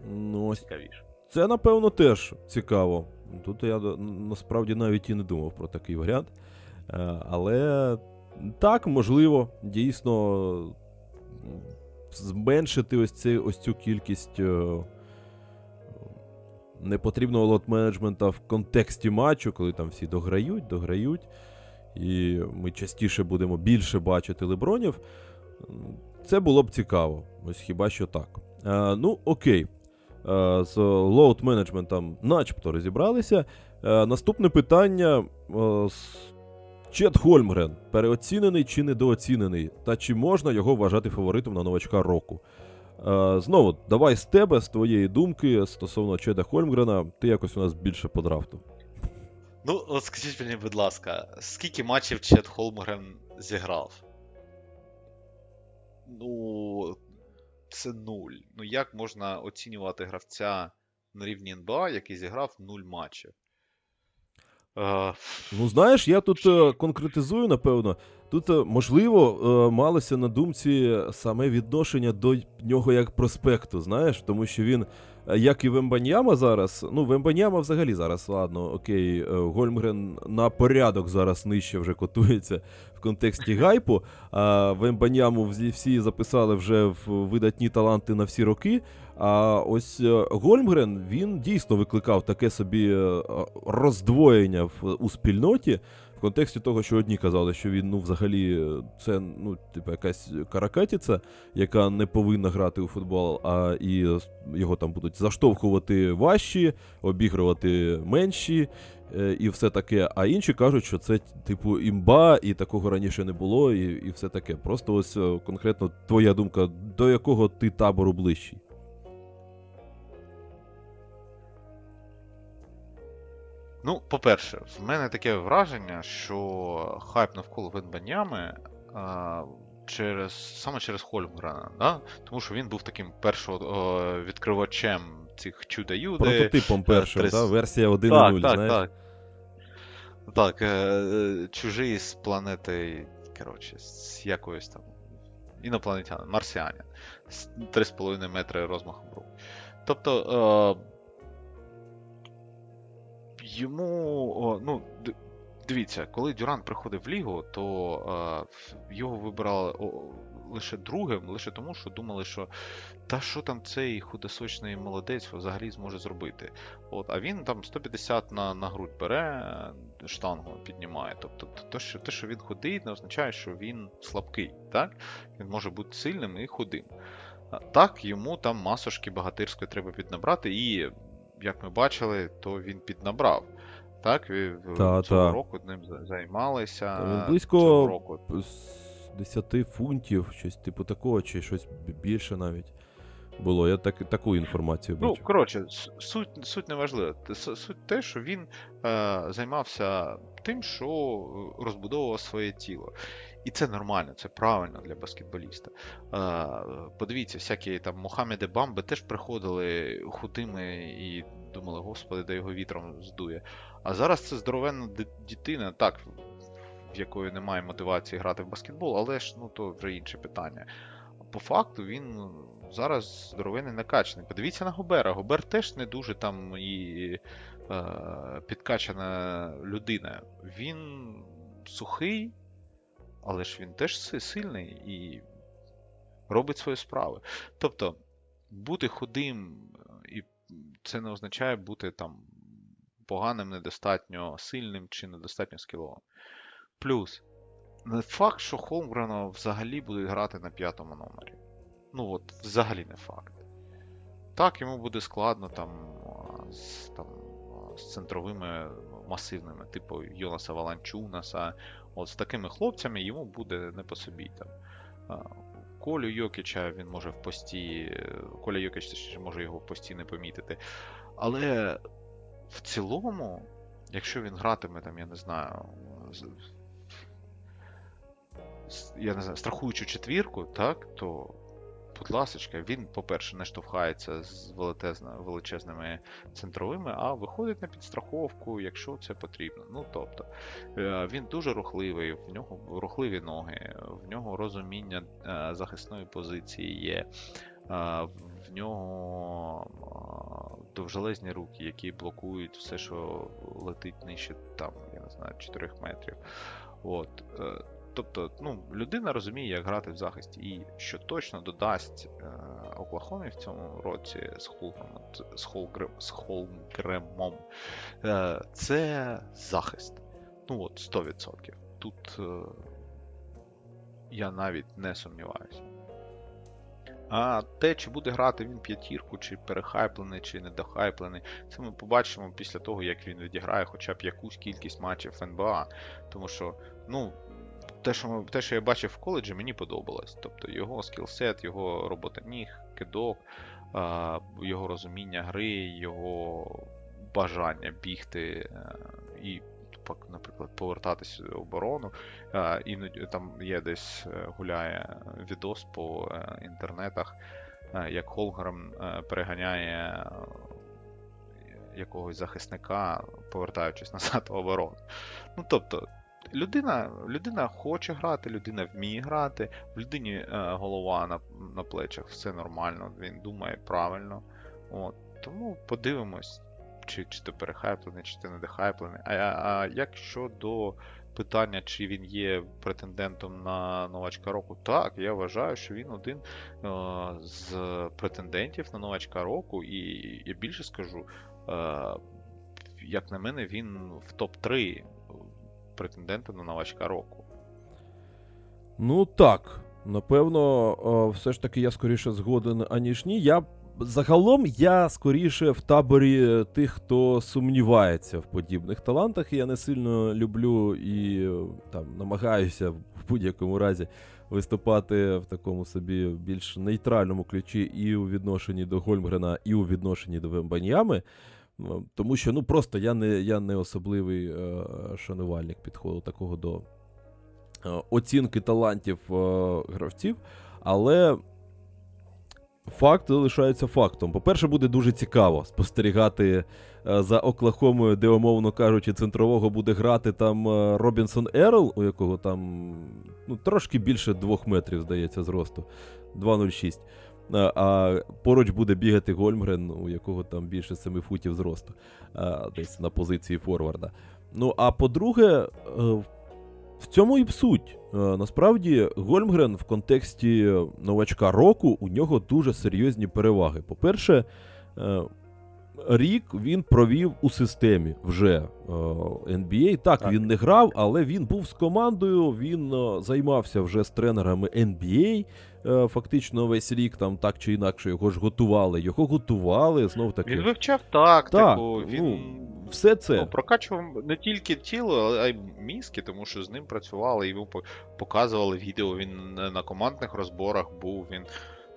Ну, ось цікавіше. Це, напевно, теж цікаво. Тут я насправді навіть і не думав про такий варіант. Е, Але так, можливо, дійсно зменшити ось, цей, ось цю кількість е, непотрібного лот-менеджмента в контексті матчу, коли там всі дограють, дограють. І ми частіше будемо більше бачити лебронів. Це було б цікаво. Ось хіба що так. Е, ну, окей. Е, з load менеджментом начебто розібралися. Е, Наступне питання. е, Чет Хольмгрен переоцінений чи недооцінений, та чи можна його вважати фаворитом на новачка року? Знову, давай з тебе, з твоєї думки стосовно Чеда Хольмгрена, ти якось у нас більше по драфту. Ну, от скажіть мені, будь ласка, скільки матчів Чет Холмгрен зіграв? Ну, це нуль. Ну як можна оцінювати гравця на рівні НБА, який зіграв нуль матчів? Е, Ну, знаєш, я тут е, конкретизую, напевно. Тут, е, можливо, малося на думці саме відношення до нього як проспекту, знаєш, тому що він, як і Вембаньяма зараз, ну, Вембаньяма взагалі зараз, ладно, окей, е, Гольмгрен на порядок зараз нижче вже котується в контексті *laughs* гайпу, а Вембаньяму всі- записали вже в видатні таланти на всі роки. А ось е, Гольмгрен він дійсно викликав таке собі е, роздвоєння в, у спільноті. В контексті того, що одні казали, що він ну взагалі е, це ну, типу, якась каракатіця, яка не повинна грати у футбол, а і його там будуть заштовхувати важчі, обігрувати менші е, і все таке. А інші кажуть, що це типу імба, і такого раніше не було, і, і все таке. Просто ось е, конкретно твоя думка, до якого ти табору ближчий. Ну, по-перше, в мене таке враження, що хайп навколо Венбанями а, через, саме через Хольмгрена, да? тому що він був таким першим відкривачем цих чудо-юди. Прототипом першим, трис- да? версія 1.0, так, так, знаєш. так. Так, е, е, чужий з планети, коротше, з якоїсь там інопланетянин, марсіанин. З 3,5 метри розмахом рук. Тобто. Йому. Ну, дивіться, коли Дюрант приходив в лігу, то е, його вибирали лише другим, лише тому, що думали, що та що там цей худосочний молодець взагалі зможе зробити. От, а він там 150 на, на грудь бере, штангу піднімає. Тобто, те, що, те, що він худий, не означає, що він слабкий. Так? Він може бути сильним і худим. Так, йому там масошки багатирської треба піднабрати, і, як ми бачили, то він піднабрав. Так, Та, цього та. року ним за- займалися. Близько цього року. З 10 фунтів, щось типу такого, чи щось більше навіть було. Я так, таку інформацію Ну, коротше, суть, суть не важлива. Суть те, що він е, займався тим, що е, розбудовував своє тіло. І це нормально, це правильно для баскетболіста. Подивіться, всякі там Мохаммеди Бамби теж приходили худими і думали, господи, де його вітром здує. А зараз це здоровенна ди- дитина, так, в якої немає мотивації грати в баскетбол, але ж ну то вже інше питання. По факту він зараз здоровенний накачаний. Подивіться на Гобера. Гобер теж не дуже там і е, підкачана людина. Він сухий, але ж він теж сильний і робить свої справи. Тобто, бути худим, е, і це не означає бути там поганим, недостатньо сильним чи недостатньо скіловим. Плюс, не факт, що Холмгрена взагалі буде грати на п'ятому номері. Ну от, взагалі не факт. Так, йому буде складно там з, там, з центровими масивними, типу Йонаса Валанчунаса. От з такими хлопцями йому буде не по собі. Там. Колю Йокіча він може в пості. Коля точніше, може його в пості не помітити. Але в цілому, якщо він гратиме, там, я не знаю, я не знаю, страхуючу четвірку, так, то, будь ласочка, він, по-перше, не штовхається з величезними центровими, а виходить на підстраховку, якщо це потрібно. Ну, тобто, е, він дуже рухливий, в нього рухливі ноги, в нього розуміння е, захисної позиції є. е, В нього довжелезні руки, які блокують все, що летить нижче там, я не знаю, 4 метрів. От. Тобто, ну, людина розуміє, як грати в захисті, і що точно додасть е, Оклахомі в цьому році з Холгремом, з, Холгрем, з Холмгремом, е, це захист. Ну от 100%. Тут е, я навіть не сумніваюся. А те, чи буде грати він п'ятірку, чи перехайплений, чи недохайплений, це ми побачимо після того, як він відіграє хоча б якусь кількість матчів НБА. Тому що, ну, те, що, те, що я бачив в коледжі, мені подобалось. Тобто його скілсет, його робота ніг, кидок, його розуміння гри, його бажання бігти е, і, наприклад, повертатися в оборону. Іноді там є десь е, гуляє відос по е, інтернетах, як Холгрем е, переганяє якогось захисника, повертаючись *laughs* назад в оборону. Ну тобто, людина, людина хоче грати, людина вміє грати, в людині е, голова на, на плечах, все нормально, він думає правильно. От. Тому подивимось, чи, чи ти перехайплений, чи ти не дехайплений. А, а як щодо питання, чи він є претендентом на новачка року, так, я вважаю, що він один е, з претендентів на новачка року, і я більше скажу, е, як на мене, він в топ-3 претендента на новачка року. Ну так, напевно, е, все ж таки я скоріше згоден, аніж ні. Я загалом я скоріше в таборі тих, хто сумнівається в подібних талантах. Я не сильно люблю і е, там намагаюся в будь-якому разі виступати в такому собі більш нейтральному ключі і у відношенні до Гольмгрена, і у відношенні до Вембаньями. Тому що ну просто я не, я не особливий е, шанувальник підходу такого до е, оцінки талантів е, гравців, але факт залишається фактом. По-перше, буде дуже цікаво спостерігати за Оклахомою, де, умовно кажучи, центрового буде грати там Робінсон Ерл, у якого там ну, трошки більше двох метрів, здається, зросту. 2,06. Е, А поруч буде бігати Гольмгрен, у якого там більше 7 футів зросту, е, десь на позиції форварда. Ну, а по-друге, е, в цьому і суть. Насправді, Гольмгрен в контексті новачка року у нього дуже серйозні переваги. По-перше, рік він провів у системі вже е, NBA. Так, Так. він не грав, але він був з командою, він е, займався вже з тренерами NBA. е, Фактично весь рік там так чи інакше його ж готували. Його готували знов таки. Він вивчав тактику, Так, він ну, Все це. ну, прокачував не тільки тіло, але й мізки, тому що з ним працювали, йому по- показували відео, він на на командних розборах був. Він,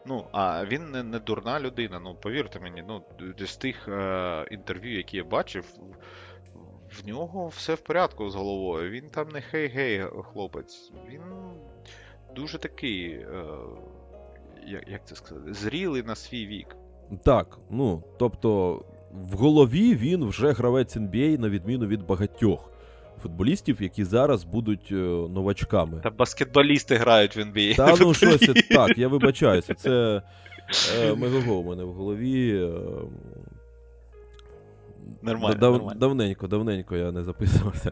ну, а він не, не дурна людина. Ну, повірте мені, ну, з тих е, інтерв'ю, які я бачив, в- нього все в порядку з головою. Він там не хей-гей хлопець. Він дуже такий, е, як, як це сказати, зрілий на свій вік. Так, ну тобто в голові він вже гравець NBA, на відміну від багатьох футболістів, які зараз будуть е, новачками. Та баскетболісти грають в NBA. Та ну щось так, я вибачаюся. Це е, мегаго у мене в голові. Е, Нормально, дав- нормально. Давненько, давненько я не записувався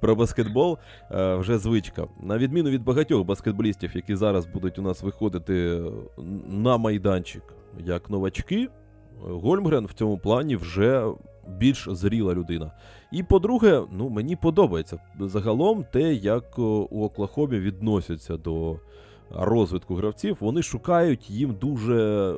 про баскетбол. Е, вже звичка. На відміну від багатьох баскетболістів, які зараз будуть у нас виходити е, на майданчик як новачки, Гольмгрен в цьому плані вже більш зріла людина. І по-друге, ну мені подобається загалом те, як е, у Оклахомі відносяться до розвитку гравців. Вони шукають їм дуже,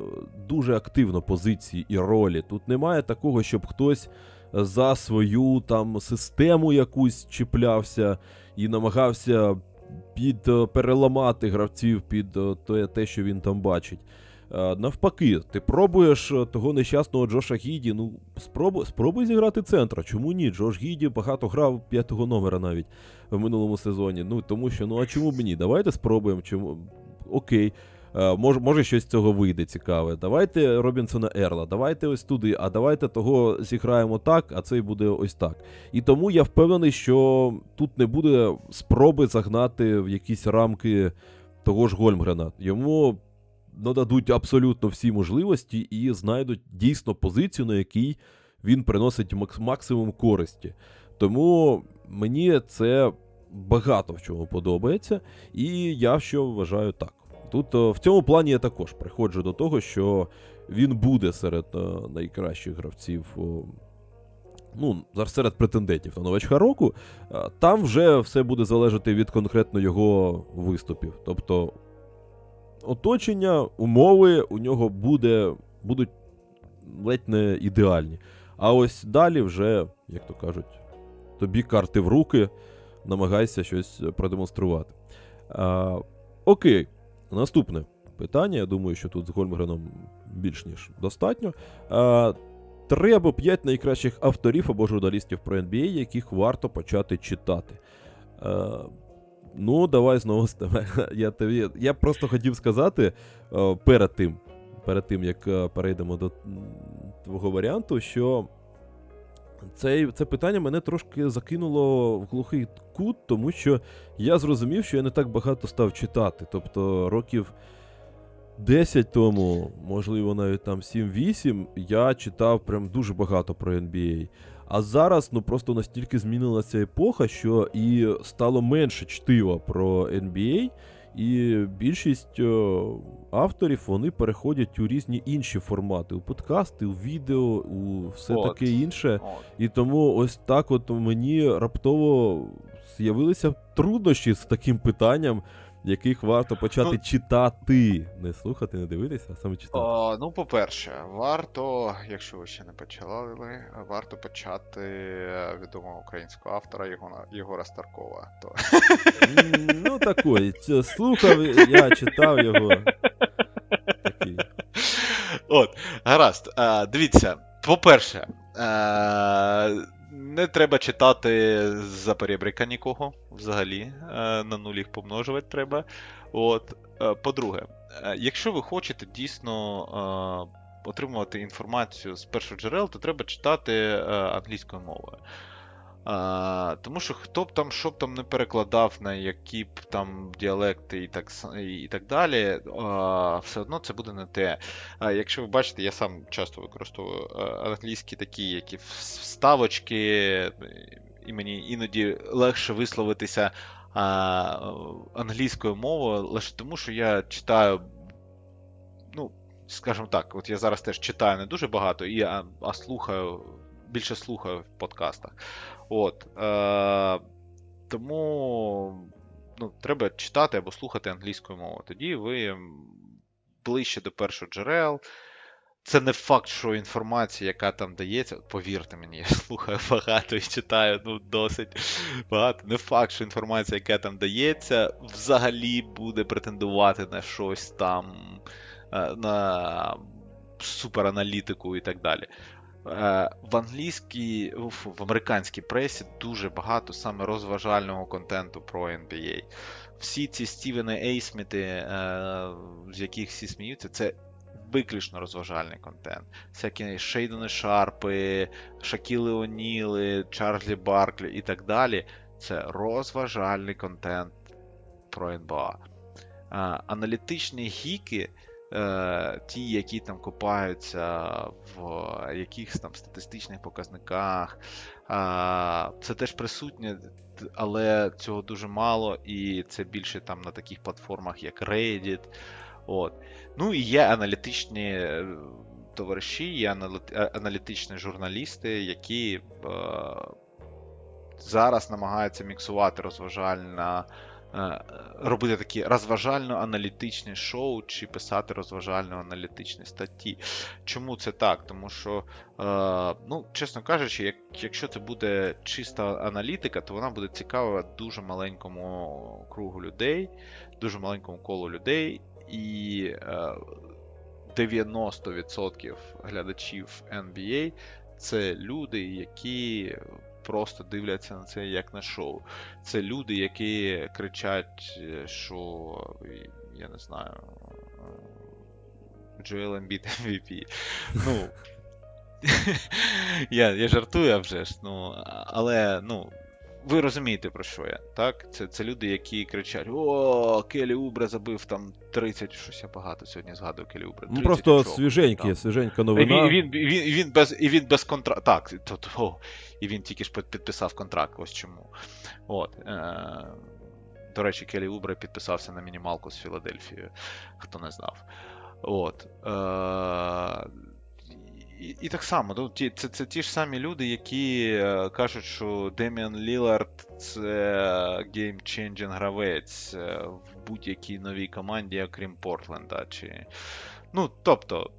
дуже активно позиції і ролі. Тут немає такого, щоб хтось за свою там систему якусь чіплявся і намагався під е, переламати гравців під е, те, те, що він там бачить. Е, навпаки, ти пробуєш е, того нещасного Джоша Гіді. Ну, спробуй, спробуй зіграти центра. Чому ні? Джош Гіді багато грав п'ятого номера навіть в минулому сезоні. Ну тому що, ну а чому б ні? Давайте спробуємо. Чому окей. Е, Може, може, щось з цього вийде цікаве. Давайте Робінсона Ерла, давайте ось туди, а давайте того зіграємо так, а цей буде ось так. І тому я впевнений, що тут не буде спроби загнати в якісь рамки того ж Гольмгрена. Йому нададуть абсолютно всі можливості і знайдуть дійсно позицію, на якій він приносить макс- максимум користі. Тому мені це багато в чому подобається, і я що вважаю так. Тут е, в цьому плані я також приходжу до того, що він буде серед е, найкращих гравців. Ну, серед претендентів на новачка року, Е, там вже все буде залежати від конкретно його виступів. Тобто оточення, умови у нього буде, будуть ледь не ідеальні. А ось далі вже, як то кажуть, тобі карти в руки, намагайся щось продемонструвати. А, окей, наступне питання. Я думаю, що тут з Гольмгреном більш ніж достатньо. А, Три або п'ять найкращих авторів або журналістів про NBA, яких варто почати читати. Ну, давай знову з тебе. *laughs* Я, тобі, я просто хотів сказати е, перед тим, перед тим, як е, перейдемо до твого варіанту, що це, це питання мене трошки закинуло в глухий кут, тому що я зрозумів, що я не так багато став читати. Тобто років 10 тому, можливо, навіть там 7-8, я читав прям дуже багато про NBA. А зараз ну просто настільки змінилася епоха, що і стало менше чтива про NBA, і більшість о, авторів вони переходять у різні інші формати: у подкасти, у відео, у все От. таке інше. От. І тому ось так от мені раптово з'явилися труднощі з таким питанням, яких варто почати Ну- читати. Не слухати, не дивитися, а саме читати. А, ну, по-перше, варто, якщо ви ще не почали, варто почати е, відомого українського автора Єгора, Єгора Старкова. То... Ну, такої. Слухав, я читав його. Такий. От, гаразд. Дивіться, по-перше, е, не треба читати за перебрика нікого взагалі. е, На нуль їх помножувати треба. От. Е, По-друге, е, якщо ви хочете дійсно отримувати інформацію з перших джерел, то треба читати англійською мовою. А, тому що хто б там, що б там не перекладав на які б там діалекти і так, і так далі, а, все одно це буде не те. А, якщо ви бачите, я сам часто використовую англійські такі, які вставочки, і мені іноді легше висловитися а, англійською мовою, лише тому, що я читаю, ну, скажімо так, от я зараз теж читаю не дуже багато, і, а, а слухаю, більше слухаю в подкастах. От. Е, тому ну, треба читати або слухати англійською мовою. Тоді ви ближче до першого джерел. Це не факт, що інформація, яка там дається, повірте мені, *laughs* я слухаю багато і читаю ну, досить багато. Не факт, що інформація, яка там дається, взагалі буде претендувати на щось там, е, на супераналітику і так далі. Е, В англійській, в американській пресі дуже багато саме розважального контенту про NBA. Всі ці Стівени Ейсміти, е, з яких всі сміються, це виключно розважальний контент. Всякі Шейдони Шарпи, Шакіли Оніли, Чарльзі Барклі і так далі. Це розважальний контент про НБА. Е, Аналітичні гіки ті, які там копаються в якихось там статистичних показниках. Е, це теж присутнє, але цього дуже мало, і це більше там на таких платформах, як Reddit. От. Ну і є аналітичні е, товариші, є е, аналітичні журналісти, які е, зараз намагаються міксувати розважальна е, робити такі розважально-аналітичні шоу чи писати розважально-аналітичні статті. Чому це так? Тому що, е, ну, чесно кажучи, як, якщо це буде чиста аналітика, то вона буде цікава дуже маленькому кругу людей, дуже маленькому колу людей, і е, 90% глядачів NBA це люди, які просто дивляться на це як на шоу. Це люди, які кричать, е, що я не знаю. Джоел Ембіт MVP. Ну, *laughs* я я жартую а вже ж, ну, але ну, ви розумієте, про що я. так? Це це люди, які кричать: О, Келі Убре забив там 30, щось я багато сьогодні згадую Келі Убре. Ну просто очок, свіженькі, там. свіженька новина. І він, він, він, він без, і він без контракту. Так, то, то, і він тільки ж підписав контракт, ось чому. От. Е- до речі, Келі Убре підписався на мінімалку з Філадельфією, хто не знав. От. Е- і, так само, ну, ті, це це ті ж самі люди, які е, кажуть, що Деміан Лілард це game-changing гравець е, в будь-якій новій команді, окрім Портленда. Чи... Ну, тобто,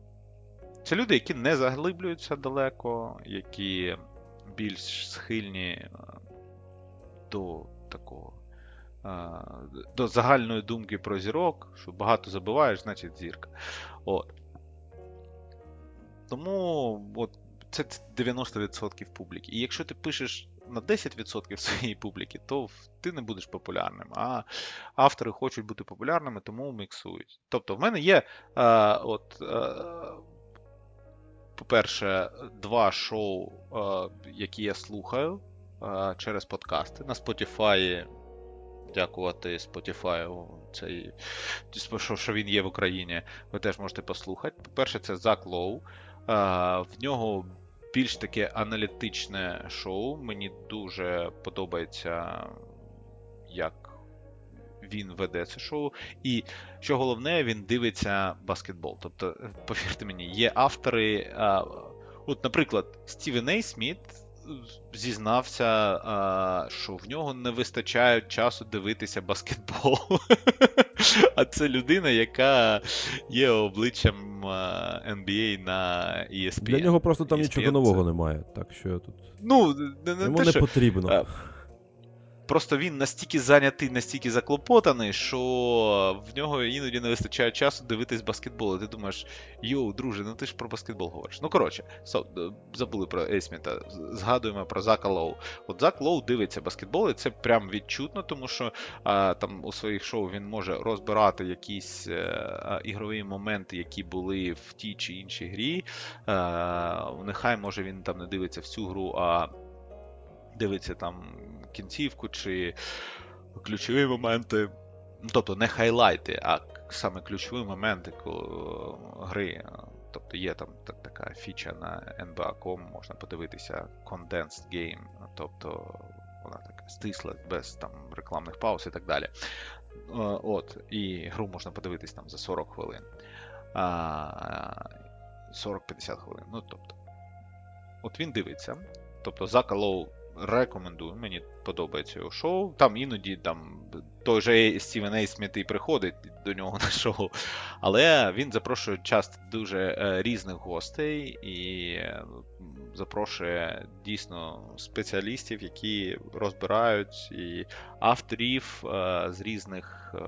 це люди, які не заглиблюються далеко, які більш схильні е, до такого. До загальної думки про зірок, що багато забиваєш, значить зірка. От. Тому от, це 90% публіки. І якщо ти пишеш на 10% своєї публіки, то ти не будеш популярним. А автори хочуть бути популярними, тому міксують. Тобто, в мене є, е, от, е, по-перше, два шоу, е, які я слухаю через подкасти. На Spotify. Дякувати Spotify, цей, що він є в Україні, ви теж можете послухати. По-перше, це Зак Лоу. В нього більш таке аналітичне шоу. Мені дуже подобається, як він веде це шоу. І що головне, він дивиться баскетбол. Тобто, повірте мені, є автори. От, наприклад, Стівен Ейсміт зізнався, що в нього не вистачає часу дивитися баскетбол. *laughs* А це людина, яка є обличчям NBA на ESPN. Для нього просто там ESPN нічого нового це... немає. Так що тут. Ну, не, не Йому те, не що... потрібно. Просто він настільки зайнятий, настільки заклопотаний, що в нього іноді не вистачає часу дивитись баскетбол. І ти думаєш, йоу, друже, ну ти ж про баскетбол говориш. Ну коротше, so, забули про Ейсміта, згадуємо про Зака Лоу. От Зак Лоу дивиться баскетбол, і це прям відчутно, тому що а, там у своїх шоу він може розбирати якісь а, ігрові моменти, які були в тій чи іншій грі. А, нехай може він там не дивиться всю гру, а дивиться там кінцівку чи ключові моменти. Тобто не хайлайти, а саме ключові моменти гри. Тобто є там така фіча на NBA.com, можна подивитися Condensed Game, тобто вона така стисла, без там рекламних пауз і так далі. От, І гру можна подивитись там за 40 хвилин. 40-50 хвилин. Ну, тобто, От він дивиться. Тобто Зака Лоу Рекомендую, мені подобається його шоу. Там іноді там той же Стівен Ей Сміт і приходить до нього *laughs* на шоу. Але він запрошує часто дуже е, різних гостей і запрошує дійсно спеціалістів, які розбирають і авторів е, з різних е,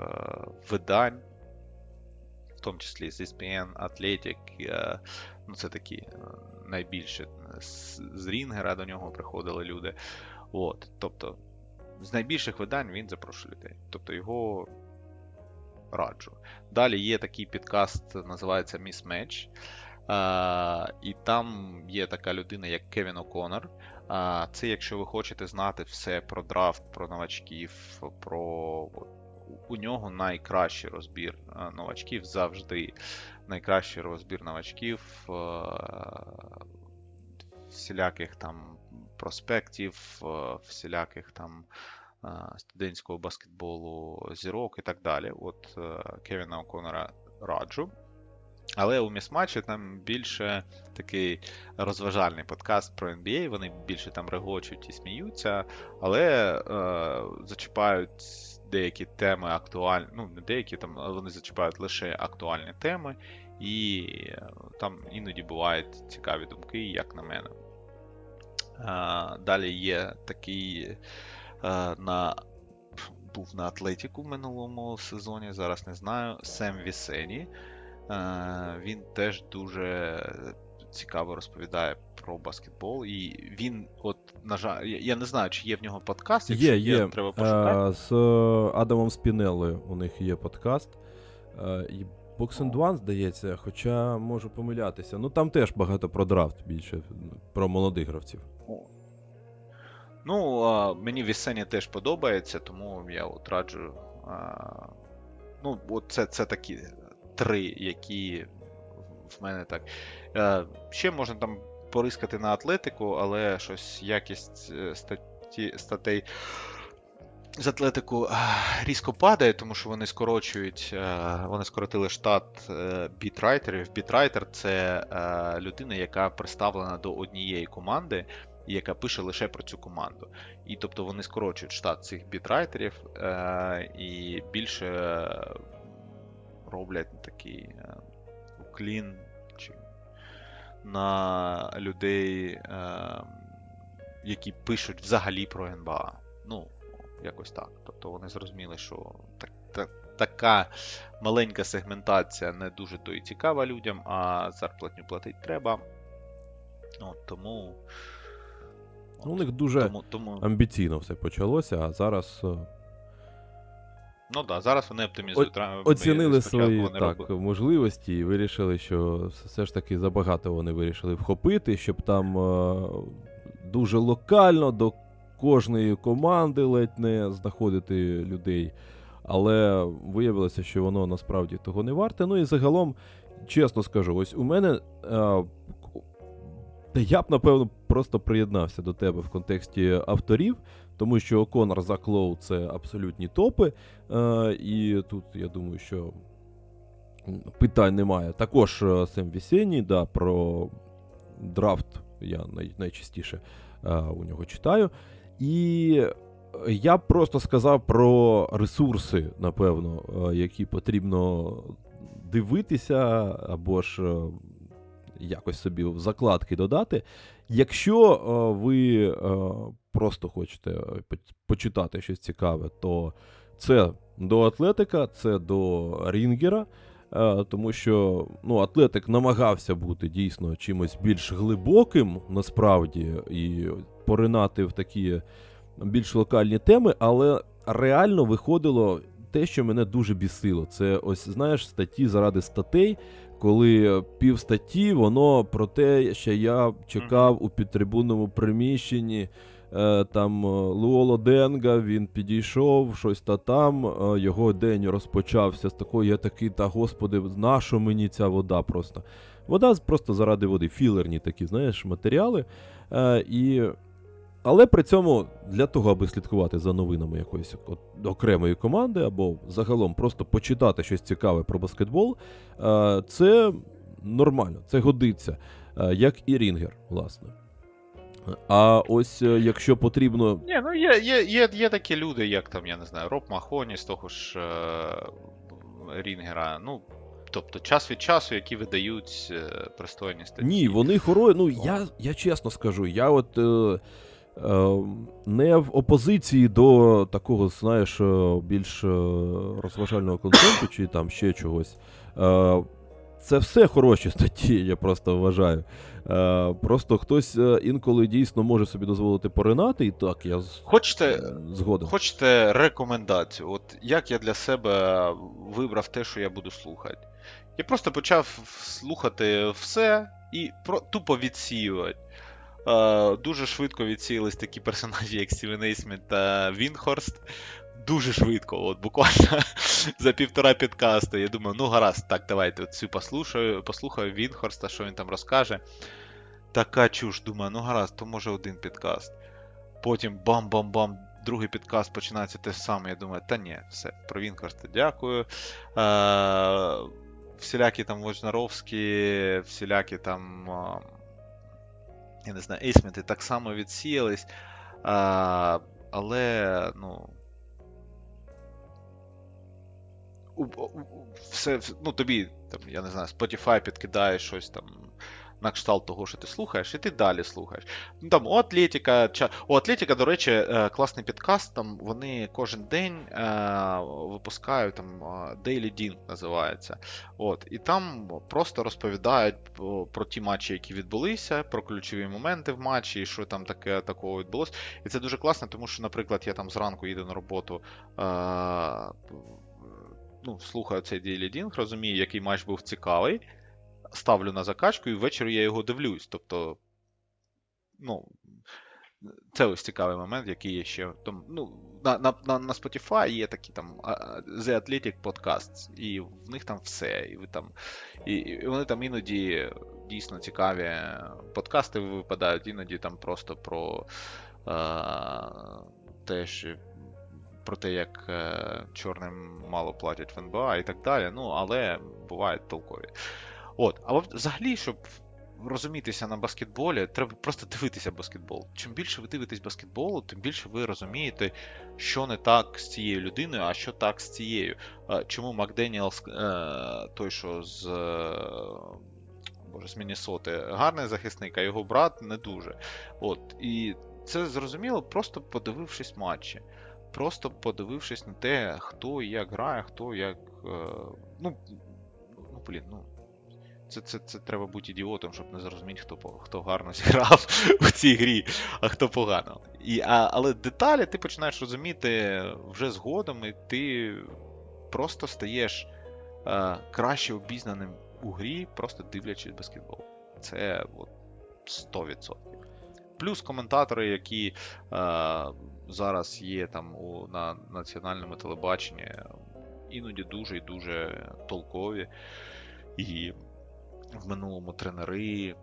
видань, в тому числі з ESPN, Athletic. Ну, це такі найбільше з Рінгера до нього приходили люди. От, Тобто, з найбільших видань він запрошує людей. Тобто його раджу. Далі є такий підкаст, називається. А, І там є така людина, як Кевін О'Конор. А, Це якщо ви хочете знати все про драфт, про новачків, про. У нього найкращий розбір новачків завжди. Найкращий розбір новачків всіляких там проспектів, е, всіляких там е, студентського баскетболу зірок і так далі. От е, Кевіна О'Конора раджу. Але у місматчі там більше такий розважальний подкаст про NBA, вони більше там регочуть і сміються, але е, зачіпають деякі теми актуальні, ну, не деякі там, вони зачіпають лише актуальні теми, і там іноді бувають цікаві думки, як на мене. Далі є такий на. Був на Атлетіку в минулому сезоні, зараз не знаю. Сем Вісені. Е, він теж дуже цікаво розповідає про баскетбол. І він, от, на жаль, я, не знаю, чи є в нього подкаст, якщо Є, є. треба пошукати. Е, З Адамом Спінеллою у них є подкаст. Е, І Box and One, здається, хоча можу помилятися. Ну там теж багато про драфт більше, про молодих гравців. Ну, мені Вісені теж подобається, тому я от раджу. Ну, от це, це такі три, які в мене так. Е, ще можна там порискати на атлетику, але щось якість е, статті, статей з атлетику різко падає, тому що вони скорочують, е, вони скоротили штат е, бітрайтерів. Бітрайтер це е, людина, яка представлена до однієї команди, і яка пише лише про цю команду. І тобто вони скорочують штат цих бітрайтерів е, і більше е, роблять такий е, уклін на людей, е, які пишуть взагалі про НБА. Ну, якось так. Тобто вони зрозуміли, що так, так, така маленька сегментація не дуже то і цікава людям, а зарплатню платити треба. От, тому. Ну, у них дуже тому, тому... амбіційно все почалося, а зараз е, Ну так, да, зараз вони оптимізують. Оцінили свої так, робили- можливості і вирішили, що все ж таки забагато вони вирішили вхопити, щоб там е, дуже локально до кожної команди ледь не знаходити людей. Але виявилося, що воно насправді того не варте. Ну і загалом, чесно скажу, ось у мене. Е, та я б, напевно, просто приєднався до тебе в контексті авторів, тому що Конор Заклоу це абсолютні топи. Е, і тут я думаю, що питань немає. Також е, Сем Вісеній, да, про драфт я най, найчастіше е, у нього читаю. І я просто сказав про ресурси, напевно, е, які потрібно дивитися, або ж е, якось собі в закладки додати. Якщо е, ви е, просто хочете е, почитати щось цікаве, то це до Атлетика, це до Рінгера. Тому що ну, Атлетик намагався бути дійсно чимось більш глибоким, насправді, і поринати в такі більш локальні теми, але реально виходило те, що мене дуже бісило. Це ось, знаєш, статті заради статей, коли пів статті воно про те, що я чекав у підтрибунному приміщенні. е, Там е, Луоло Денга, він підійшов, щось та там. е, Його день розпочався з такої, я такий, та господи, нащо мені ця вода просто. Вода просто заради води, філерні такі, знаєш, матеріали. Е, І але при цьому для того, аби слідкувати за новинами якоїсь окремої команди, або загалом просто почитати щось цікаве про баскетбол, е, це нормально, це годиться, е, як і Рінгер, власне. А ось е, якщо потрібно. Ні, ну є, є, є, є такі люди, як там, я не знаю, Роб Махоні з того ж е, Рінгера. Ну, тобто час від часу, які видають пристойні статті. Ні, вони хорої. Ну, я, я чесно скажу, я от. Е, не в опозиції до такого, знаєш, е, більш е, розважального контенту чи там ще чогось. Е, це все хороші *laughs* статті, я просто вважаю. Е, просто хтось е, інколи дійсно може собі дозволити поринати, і так, я Хочете, е, згоден. Хочете рекомендацію? От як я для себе вибрав те, що я буду слухати? Я просто почав слухати все і про, тупо відсіювати. Е, дуже швидко відсіялись такі персонажі, як Стівен Ейсмент та Вінхорст. Дуже швидко, от буквально *laughs* за півтора підкасту. Я думаю, ну гаразд, так, давайте цю послухаю, послухаю Вінхорста, що він там розкаже. Така чуш, думаю, ну гаразд, то може один підкаст. Потім бам-бам-бам, другий підкаст починається те саме. Я думаю, та ні, все, про Вінкарста дякую. Е, всілякі там Вожнаровські, всілякі там. Я не знаю, Ейсменти так само відсіялись. А, але, ну. у- Все, ну, тобі, там, я не знаю, Spotify підкидає щось там на кшталт того, що ти слухаєш, і ти далі слухаєш. Ну там у Атлетіка, у Атлетіка, до речі, е, класний підкаст. Там вони кожен день е, випускають там е, Daily Dean називається. От, і там просто розповідають про, ті матчі, які відбулися, про ключові моменти в матчі, і що там таке такого відбулося. І це дуже класно, тому що, наприклад, я там зранку їду на роботу. Ну, слухаю цей Daily Ding, розумію, який матч був цікавий, ставлю на закачку, і ввечері я його дивлюсь. Тобто, ну, це ось цікавий момент, який є ще. Там, ну, на на, на, Spotify є такі там The Athletic Podcasts, і в них там все. І ви там, і, і вони там іноді дійсно цікаві подкасти випадають, іноді там просто про а, те, що про те, як е, чорним мало платять в НБА і так далі. Ну, але бувають толкові. От, а взагалі, щоб розумітися на баскетболі, треба просто дивитися баскетбол. Чим більше ви дивитесь баскетболу, тим більше ви розумієте, що не так з цією людиною, а що так з цією. Чому Макденіелс, той, що з. Боже, з Міннесоти, гарний захисник, а його брат не дуже. От, І це зрозуміло, просто подивившись матчі просто подивившись на те, хто як грає, хто як. Е, ну, ну блін, ну. Це це, це треба бути ідіотом, щоб не зрозуміти, хто хто гарно *laughs* зіграв у цій грі, а хто погано. І, а, Але деталі ти починаєш розуміти вже згодом, і ти просто стаєш е, краще обізнаним у грі, просто дивлячись баскетбол. Це от, 100%. Плюс коментатори, які е, зараз є там у, на національному телебаченні, іноді дуже і дуже толкові. І в минулому тренери,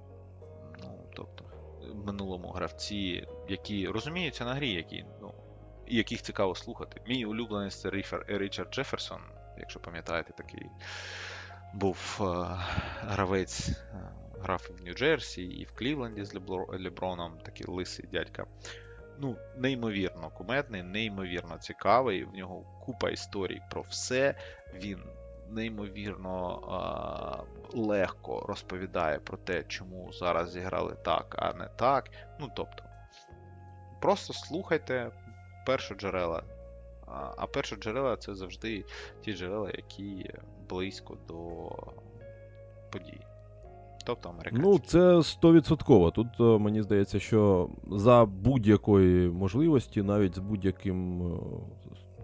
ну, тобто, в минулому гравці, які розуміються на грі, які, ну, яких цікаво слухати. Мій улюблений це Річард Джеферсон, якщо пам'ятаєте, такий був е, гравець, е, грав в Нью-Джерсі, і в Клівленді з Леброном, такий лисий дядька ну, неймовірно кумедний, неймовірно цікавий. В нього купа історій про все. Він неймовірно а, легко розповідає про те, чому зараз зіграли так, а не так. Ну, тобто, просто слухайте перші джерела. А, перші джерела це завжди ті джерела, які близько до подій. Тобто американські. Ну, це стовідсотково. Тут е, мені здається, що за будь-якої можливості, навіть з будь-яким е,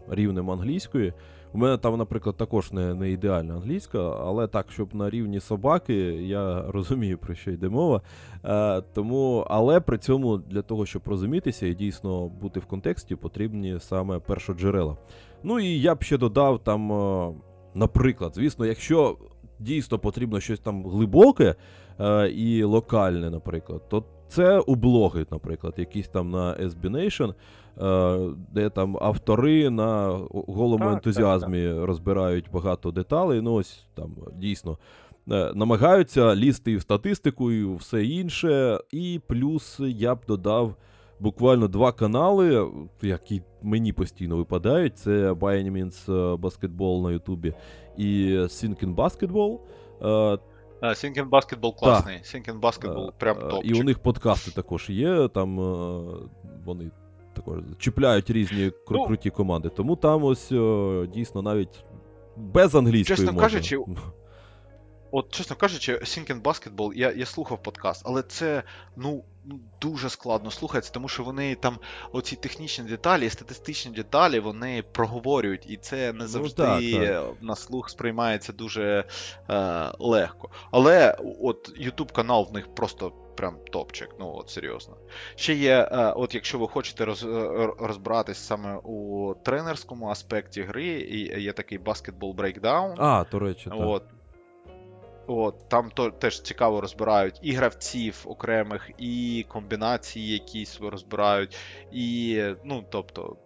рівнем англійської, у мене там, наприклад, також не не ідеальна англійська, але так, щоб на рівні собаки, я *laughs* розумію, про що йде мова. Е, тому, Але при цьому для того, щоб розумітися і дійсно бути в контексті, потрібні саме першоджерела. Ну і я б ще додав там, е, наприклад, звісно, якщо дійсно потрібно щось там глибоке е, і локальне, наприклад, то це у блоги, наприклад, якісь там на SB Nation, де там автори на голому так, ентузіазмі так, так. розбирають багато деталей. Ну, ось там дійсно. Е, намагаються лізти і в статистику, і все інше. І плюс я б додав буквально два канали, які мені постійно випадають: це By Means Basketball на Ютубі і Sinking Basketball. Sinking Basketball класний. Sinking Basketball прям топчик. І у них подкасти також є. Там вони також чіпляють різні кру- ну, круті команди. Тому там ось дійсно навіть без англійської чесно можна. кажучи, *laughs* От, чесно кажучи, Think Basketball, я я слухав подкаст, але це ну дуже складно слухається, тому що вони там оці технічні деталі, статистичні деталі, вони проговорюють, і це не ну завжди ну, так, так. на слух сприймається дуже е, легко. Але от YouTube канал в них просто. Прям топчик, ну от серйозно. Ще є, е, от якщо ви хочете роз, е, розбиратись саме у тренерському аспекті гри, і є такий Basketball Breakdown. А, до речі, так. От, От, Там то, теж цікаво розбирають і гравців окремих, і комбінації якісь розбирають. І, ну, тобто,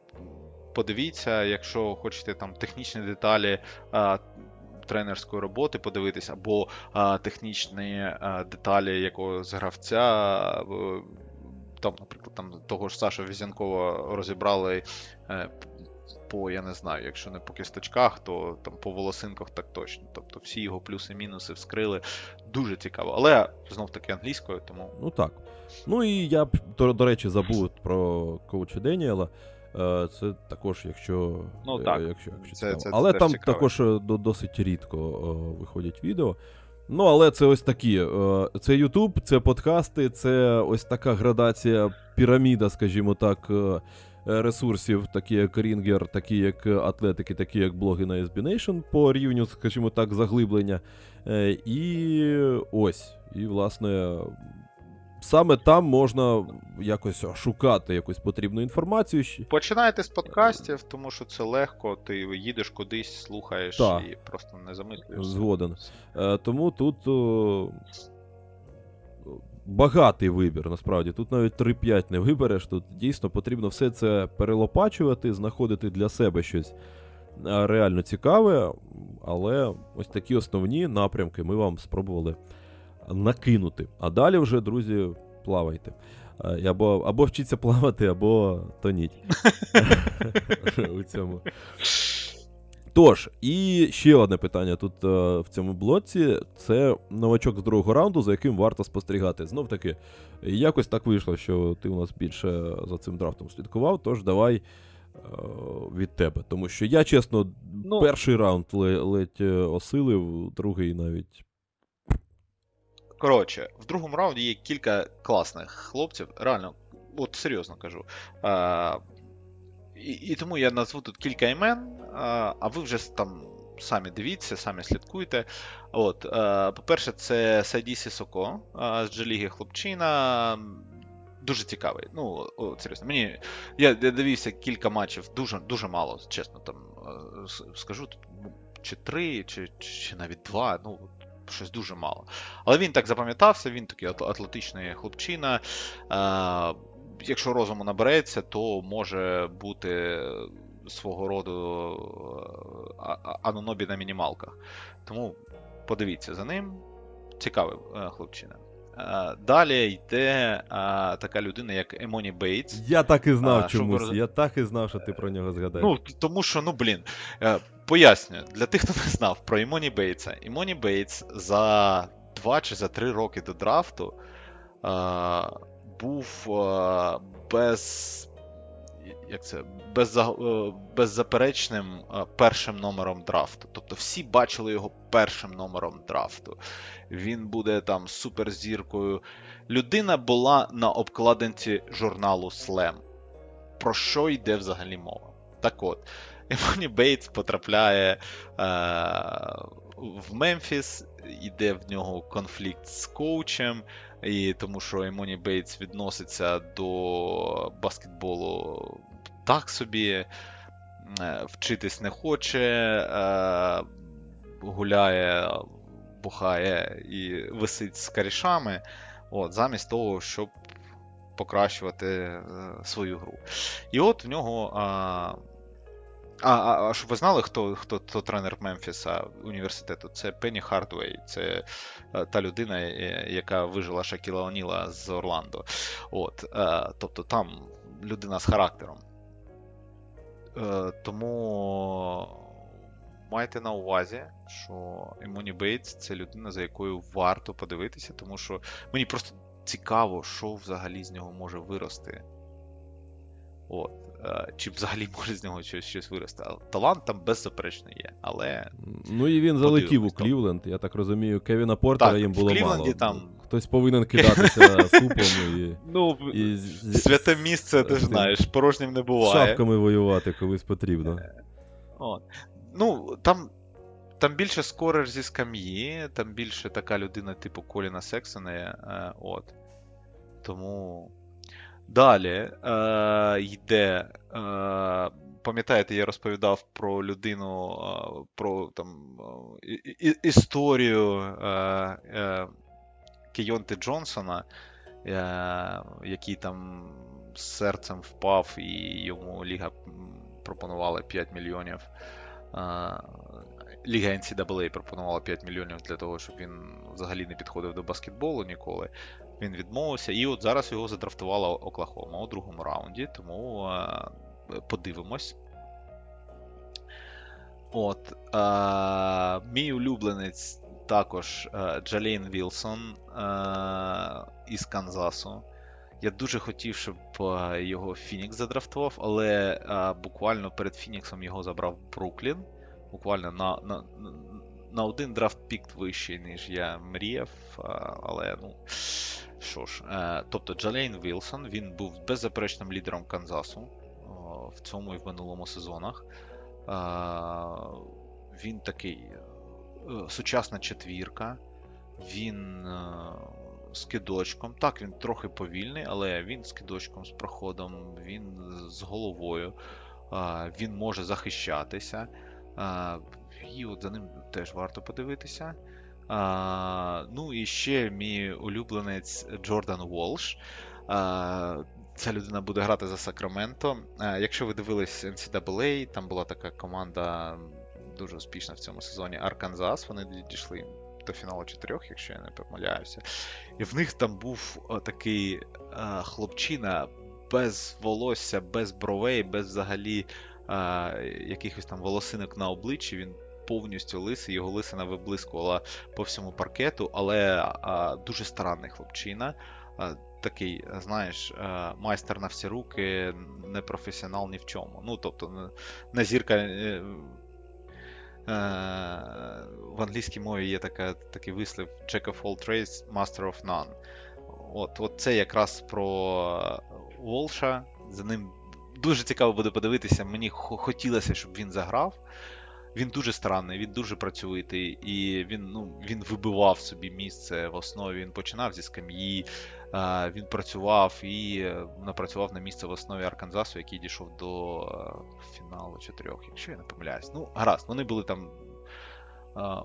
подивіться, якщо хочете там технічні деталі а, тренерської роботи подивитись, або а, технічні а, деталі якогось гравця. Там, наприклад, там того ж Саша Візянкова розібрали. По, я не знаю, якщо не по кісточках, то там по волосинках так точно. Тобто всі його плюси-мінуси вскрили. Дуже цікаво. Але знов таки англійською, тому. Ну так. Ну і я б, до, до речі, забув про коуча Деніела. Е, Це також, якщо. Ну, е, так. якщо, якщо Це- це- це але теж там цікаво. також е, досить рідко виходять відео. Ну, але це ось такі. Це YouTube, це подкасти, це ось така градація піраміда, скажімо так, ресурсів, такі як Рінгер, такі як атлетики, такі як блоги на SB Nation по рівню, скажімо так, заглиблення. Е, І ось. І, власне, саме там можна якось шукати якусь потрібну інформацію. Починайте з подкастів, тому що це легко, ти їдеш кудись, слухаєш Так. і просто не замислюєшся. Згоден. Е, Тому тут багатий вибір, насправді. Тут навіть 3-5 не вибереш. Тут дійсно потрібно все це перелопачувати, знаходити для себе щось е, реально цікаве. Але ось такі основні напрямки ми вам спробували накинути. А далі вже, друзі, плавайте. Е, Або, або вчіться плавати, або тоніть. *laughs* *laughs* У цьому. Тож, і ще одне питання тут е, в цьому блоці: це новачок з другого раунду, за яким варто спостерігати. Знов таки, якось так вийшло, що ти у нас більше за цим драфтом слідкував, тож давай е, від тебе. Тому що я, чесно, Ну. перший раунд ледь е, осилив, другий навіть. Коротше, в другому раунді є кілька класних хлопців. Реально, от серйозно кажу. І, тому я назву тут кілька імен, а, ви вже там самі дивіться, самі слідкуйте. От, по-перше, це Сайді Сісоко з Джеліги Хлопчина. Дуже цікавий. Ну, серйозно, мені. Я, я дивився кілька матчів, дуже, дуже мало, чесно, там е, скажу, ну, чи три, чи, чи навіть два, ну, щось дуже мало. Але він так запам'ятався, він такий атлетичний хлопчина. Якщо розуму набереться, то може бути свого роду е, анонобі на мінімалках. Тому подивіться за ним. Цікавий е, хлопчина. Е, Далі йде така людина, як Емоні Бейтс. Я так і знав А, чомусь. роз- Я так і знав, що ти про нього згадаєш. Ну, тому що, ну блін, пояснюю, для тих, хто не знав про Імоні Бейтса. Імоні Бейтс за 2 чи за 3 роки до драфту був е, без. Як це? Безза, е, беззаперечним е, першим номером драфту. Тобто всі бачили його першим номером драфту. Він буде там суперзіркою. Людина була на обкладинці журналу Slam. Про що йде взагалі мова? Так от, Емоні Бейтс потрапляє е, в Мемфіс, іде в нього конфлікт з коучем, і тому що Емоні Бейтс відноситься до баскетболу так собі, е, вчитись не хоче, е, гуляє, бухає і висить з корішами, от, замість того, щоб покращувати е, свою гру. І от в нього. А, а, а, щоб ви знали, хто, хто, хто тренер Мемфіса університету? Це Пенні Хардвей. Це е, та людина, е, яка вижила Шакіла Оніла з Орландо. От, е, тобто там людина з характером. Тому майте на увазі, що Емоні Бейтс це людина, за якою варто подивитися, тому що мені просто цікаво, що взагалі з нього може вирости. От. Е, Чи взагалі може з нього щось, щось вирости. Талант там беззаперечно є, але Ну і він залетів у. Клівленд. Я так розумію, Кевіна Портера Так, їм в було Клівленді мало. там- Хтось повинен кидатися *laughs* супом і, ну, і святе місце, ти ж знаєш, порожнім не з буває. шапками воювати колись потрібно. От. Ну, там, там більше скорер зі скам'ї, там більше така людина, типу Коліна Сексона. Е, от. Тому. Далі е, йде. Е, пам'ятаєте, я розповідав про людину, е, про там, е, і- історію е, е, Кейонти Джонсона, е, який там з серцем впав, і йому Ліга пропонувала 5 мільйонів. Е, Ліга NCAA пропонувала 5 мільйонів для того, щоб він взагалі не підходив до баскетболу ніколи. Він відмовився, і от зараз його задрафтувала Оклахома у другому раунді, тому е, подивимось. От. А, мій улюбленець також а, Джалейн Вілсон а, із Канзасу. Я дуже хотів, щоб його Фінікс задрафтував, але а, буквально перед Фініксом його забрав Бруклін. Буквально на на, на один драфт пік вищий, ніж я мріяв. Але ну. Що ж, е, тобто Джалейн Вілсон він був беззаперечним лідером Канзасу о, в цьому і в минулому сезонах. Е, він такий е, сучасна четвірка, він е, з кидочком. Так, він трохи повільний, але він з кидочком, з проходом, він з головою, е, він може захищатися. Е, і от за ним теж варто подивитися. А, Ну і ще мій улюбленець Джордан Волш. Ця людина буде грати за Сакраменто. А, Якщо ви дивились NCAA, там була така команда дуже успішна в цьому сезоні Арканзас. Вони дійшли до фіналу чотирьох, якщо я не помиляюся. І в них там був такий а, хлопчина без волосся, без бровей, без взагалі якихось там волосинок на обличчі. Він повністю лисий, його лисина виблискувала по всьому паркету, але а, дуже старанний хлопчина. А, такий, знаєш, а, майстер на всі руки, не професіонал ні в чому. Ну, тобто, не зірка. Е, е, в англійській мові є така, такий вислів Jack of all trades, master of none. От, от це якраз про Волша. За ним дуже цікаво буде подивитися. Мені хотілося, щоб він заграв. Він дуже странний, він дуже працьовитий, і він ну, він вибивав собі місце в основі. Він починав зі скам'ї, він працював і е, напрацював на місце в основі Арканзасу, який дійшов до е, фіналу чотирьох, якщо я не помиляюсь. Ну, гаразд, вони були там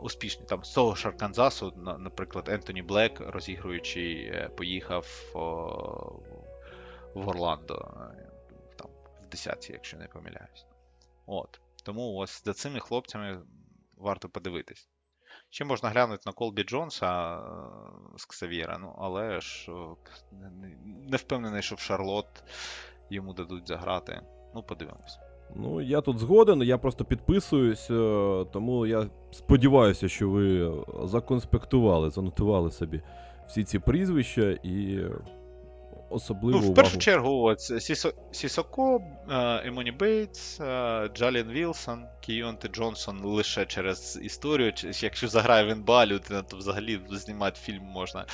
успішні. Там з того ж Арканзасу, наприклад, Ентоні Блек, розігруючий, е, поїхав в Орландо там, в 10 якщо не помиляюсь. От. Тому ось за цими хлопцями варто подивитись. Ще можна глянути на Колбі Джонса е, з Ксавіра, ну, але ж не впевнений, що в Шарлот йому дадуть заграти. Ну, подивимось. Ну, я тут згоден, я просто підписуюсь, е, тому я сподіваюся, що ви законспектували, занотували собі всі ці прізвища і особливу Ну, в першу чергу, от Сісо, Сісоко, е, Емоні Бейтс, е, Джалін Вілсон, Кійонте Джонсон лише через історію. Якщо заграє він Балю, то взагалі знімати фільм можна.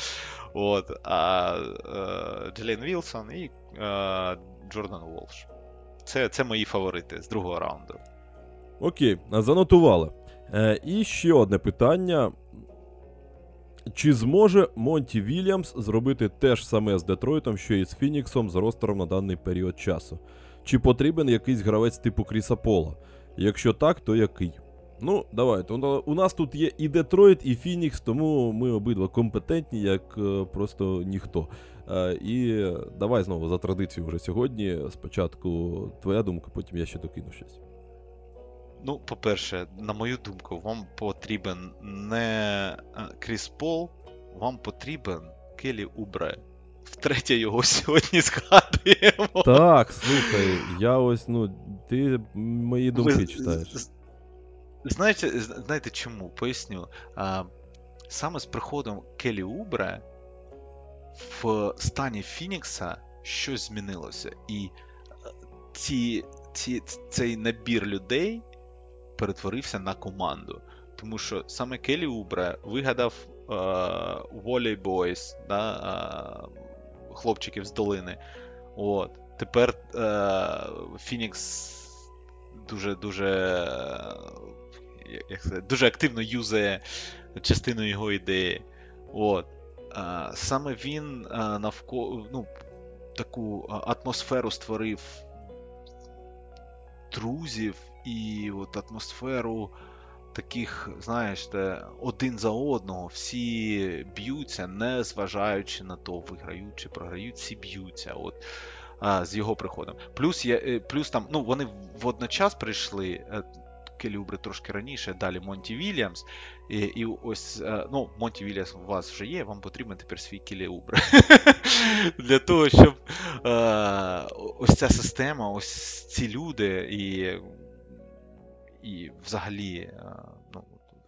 От, А е, Джалін Вілсон і Джордан Волш. Це це мої фаворити з другого раунду. Окей, занотували. Е, І ще одне питання. Чи зможе Монті Вільямс зробити те ж саме з Детройтом, що і з Фініксом з ростером на даний період часу? Чи потрібен якийсь гравець типу Кріса Пола? Якщо так, то який? Ну, давайте. У нас тут є і Детройт, і Фінікс, тому ми обидва компетентні, як е, просто ніхто. Е, і давай знову за традицію вже сьогодні. Спочатку твоя думка, потім я ще докину щось. Ну, по-перше, на мою думку, вам потрібен не е, Кріс Пол, вам потрібен Келі Убре. Втретє його *laughs* сьогодні згадуємо. Так, слухай, я ось, ну, ти мої думки Ви, читаєш. Знаєте, знаєте чому? Поясню. А, Саме з приходом Келі Убре в стані Фінікса щось змінилося. І е, ці, ці, цей набір людей перетворився на команду. Тому що саме Келі Убре вигадав Волей uh, Boys, да, uh, хлопчиків з долини. От. Тепер Фінікс uh, дуже дуже як сказати, дуже активно юзає частину його ідеї. От. Саме він навколо ну, таку атмосферу створив друзів і от атмосферу таких, знаєш, де один за одного всі б'ються, не зважаючи на то, виграють чи програють, всі б'ються. От. З його приходом. Плюс є, е, плюс там, ну, вони водночас прийшли. Е, Келюбри трошки раніше, далі Монті Вільямс. І і ось, е, ну, Монті Вільямс у вас вже є, вам потрібен тепер свій Келіубр. *laughs* Для того, щоб ось ця система, ось ці люди і і взагалі е, ну,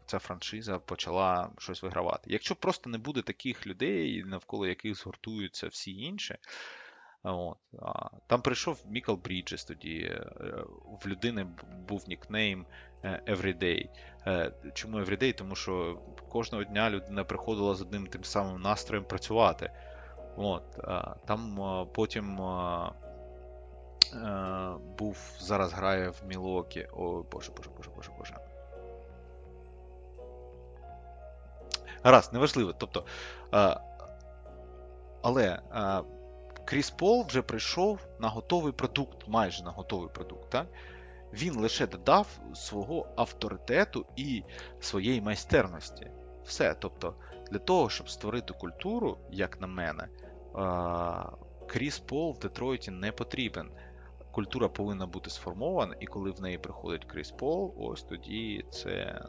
ця франшиза почала щось вигравати. Якщо просто не буде таких людей, навколо яких згуртуються всі інші. От. Там прийшов Мікал Бріджес тоді. е, В людини був нікнейм е, Everyday. Чому Everyday? Тому що кожного дня людина приходила з одним тим самим настроєм працювати. От. Там потім був зараз грає в Мілокі. О, боже, боже, боже, боже, боже. Гаразд, неважливо. Тобто. а, Але а, Кріс Пол вже прийшов на готовий продукт, майже на готовий продукт. Так? Він лише додав свого авторитету і своєї майстерності. Все. Тобто, для того, щоб створити культуру, як на мене, а, Кріс Пол в Детройті не потрібен. Культура повинна бути сформована, і коли в неї приходить Кріс Пол, ось тоді це,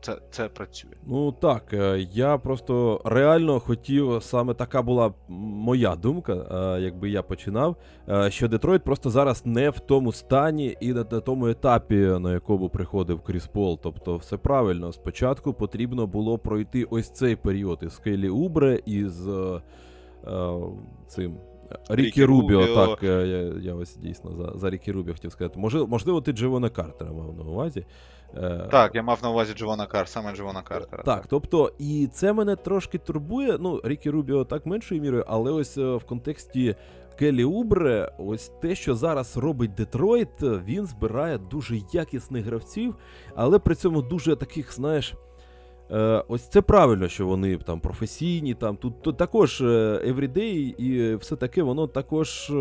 це, це працює. Ну так, е, я просто реально хотів, саме така була моя думка, е, якби я починав, е, що Детройт просто зараз не в тому стані і на на тому етапі, на якому приходив Кріс Пол. Тобто, все правильно. Спочатку потрібно було пройти ось цей період із Келі Убре із е, цим. Рікі Рубіо, Рубіо. так, е, я, я ось дійсно за, за Рікі Рубіо хотів сказати. Може, можливо, ти Дживона Картера мав на увазі. Е, Так, я мав на увазі Джована Кар, саме Джована Картера. так, тобто, і це мене трошки турбує. Ну, Рікі Рубіо так меншою мірою, але ось е, в контексті Келі Убре, ось те, що зараз робить Детройт, він збирає дуже якісних гравців, але при цьому дуже таких, знаєш. Е, ось це правильно, що вони там професійні, там тут, тут також е, everyday і все таке, воно також е,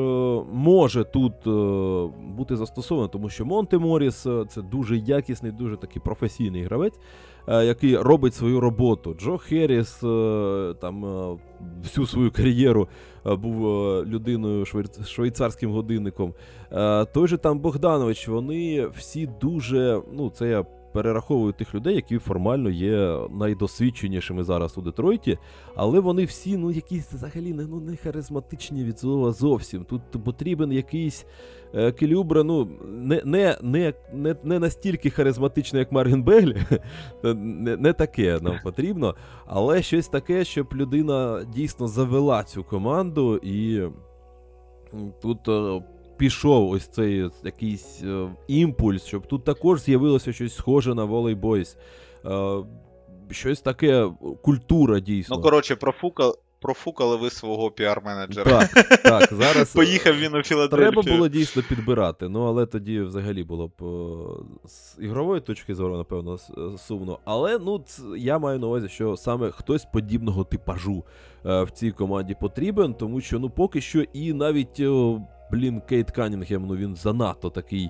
може тут е, бути застосовано, тому що Монте Моріс це дуже якісний, дуже такий професійний гравець, який робить свою роботу. Джо Херріс там всю свою кар'єру був людиною швейц- швейцарським годинником. Той же там Богданович, вони всі дуже, ну це я перераховую тих людей, які формально є найдосвідченішими зараз у Детройті, але вони всі, ну, якісь взагалі не, ну, не харизматичні від слова зовсім. Тут потрібен якийсь е, Келюбра, ну, не, не, не, не, не настільки харизматичний, як Маргін Беглі. *laughs* не, не таке нам *laughs* потрібно, але щось таке, щоб людина дійсно завела цю команду і тут. Е, Пішов ось цей якийсь е, імпульс, щоб тут також з'явилося щось схоже на волейбойс. Е, щось таке, культура дійсно. Ну, коротше, профукали, профукали ви свого піар-менеджера. Так, так, зараз *laughs* е, Поїхав він у Філадельфію. треба було дійсно підбирати. Ну, але тоді взагалі було б е, з ігрової точки зору, напевно, е, сумно. Але ну, я маю на увазі, що саме хтось подібного типажу е, в цій команді потрібен, тому що ну поки що і навіть. Блін, Кейт Канінгем, ну він занадто такий.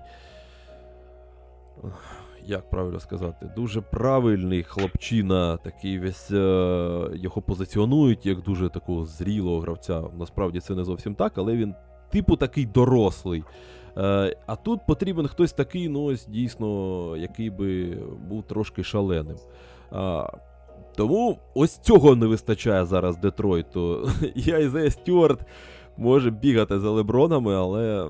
Як правильно сказати, дуже правильний хлопчина, такий весь е, його позиціонують як дуже такого зрілого гравця. Насправді це не зовсім так, але він типу такий дорослий. Е, а тут потрібен хтось такий, ну ось дійсно, який би був трошки шаленим. Тому ось цього не вистачає зараз Детройту. *laughs* І Айзея Стюарт може бігати за Лебронами, але.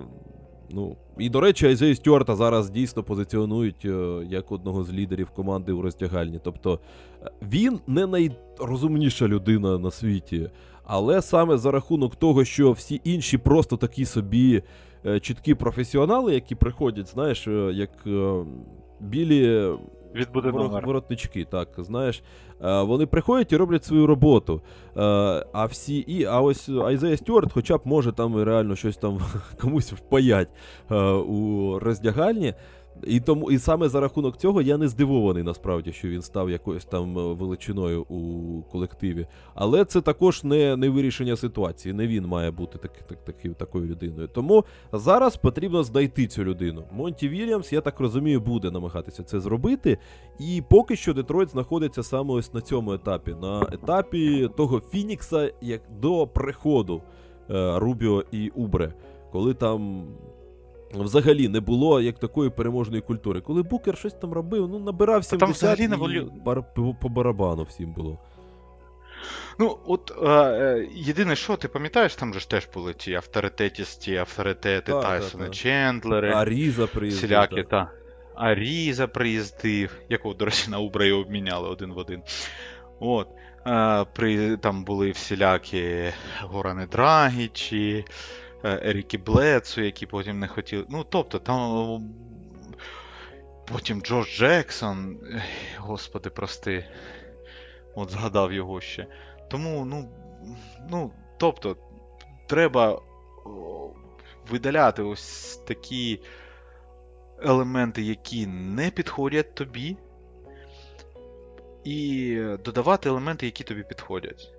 Ну, і до речі, Айзея Стюарта зараз дійсно позиціонують е, як одного з лідерів команди у роздягальні. Тобто е, він не найрозумніша людина на світі, але саме за рахунок того, що всі інші просто такі собі е, чіткі професіонали, які приходять, знаєш, як білі Відбуде Ворот- воротнички, так, знаєш. Е, Вони приходять і роблять свою роботу. Е, А всі і, а ось Айзея Стюарт хоча б може там реально щось там *laughs* комусь впаять е, у роздягальні. І тому, і саме за рахунок цього я не здивований насправді, що він став якоюсь там е, величиною у колективі. Але це також не, не вирішення ситуації. Не він має бути так, так, таки- такою людиною. Тому зараз потрібно знайти цю людину. Монті Вільямс, я так розумію, буде намагатися це зробити. І поки що Детройт знаходиться саме ось на цьому етапі, на етапі того Фінікса, як до приходу е, Рубіо і Убре, коли там. Взагалі не було як такої переможної культури. Коли Букер щось там робив, ну набирав Та там взагалі не було- бар- по, барабану всім було. Ну, от е, е, єдине, що ти пам'ятаєш, там же ж теж були ті авторитетісті, авторитети Так, Тайсона так, так. Чендлери, А Різа приїздив. всілякі, та. Аріза приїздив, якого, до речі, на Убра і обміняли один в один. От. Е, при, Там були всілякі Горани Драгічі, е, Еріки Блецу, які потім не хотіли. Ну, тобто, там. Потім Джордж Джексон. Господи, прости. От згадав його ще. Тому, ну. ну тобто, треба видаляти ось такі елементи, які не підходять тобі, і додавати елементи, які тобі підходять.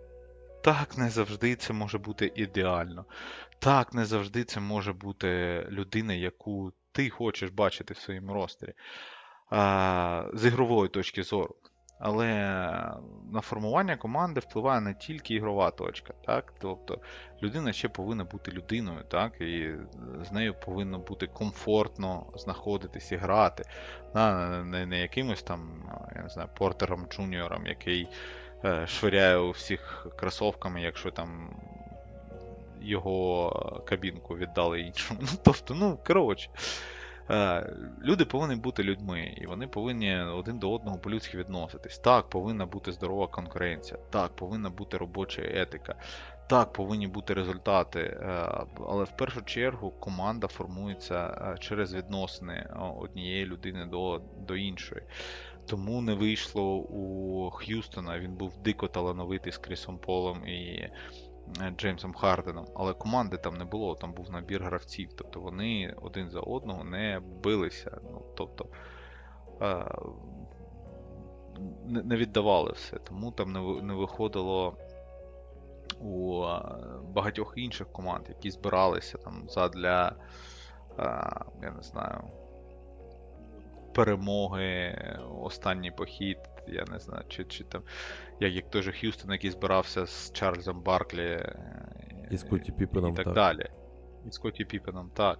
Так, не завжди це може бути ідеально. Так, не завжди це може бути людина, яку ти хочеш бачити в своєму ростері з ігрової точки зору. Але на формування команди впливає не тільки ігрова точка, так? Тобто людина ще повинна бути людиною, так? І з нею повинно бути комфортно знаходитись і грати. Не, не якимось там, я не знаю, портером джуніором, який е, швиряє у всіх кросовками, якщо там його кабінку віддали іншому. Ну, *laughs* тобто, ну, коротше. Е, люди повинні бути людьми, і вони повинні один до одного по-людськи відноситись. Так, повинна бути здорова конкуренція, так, повинна бути робоча етика, так, повинні бути результати. Е, але в першу чергу команда формується е, через відносини однієї людини до, до іншої. Тому не вийшло у Х'юстона. Він був дико талановитий з Крісом Полом і Е, Джеймсом Харденом, але команди там не було, там був набір гравців. Тобто вони один за одного не билися. Ну, тобто е, не віддавали все. Тому там не виходило у е, багатьох інших команд, які збиралися там задля, я не знаю, перемоги, останній похід, я не знаю, чи чи там, як як той же Х'юстон, який збирався з Чарльзом Барклі е, і Скотті Піпеном, і так, так далі. І Скотті Піпеном, так.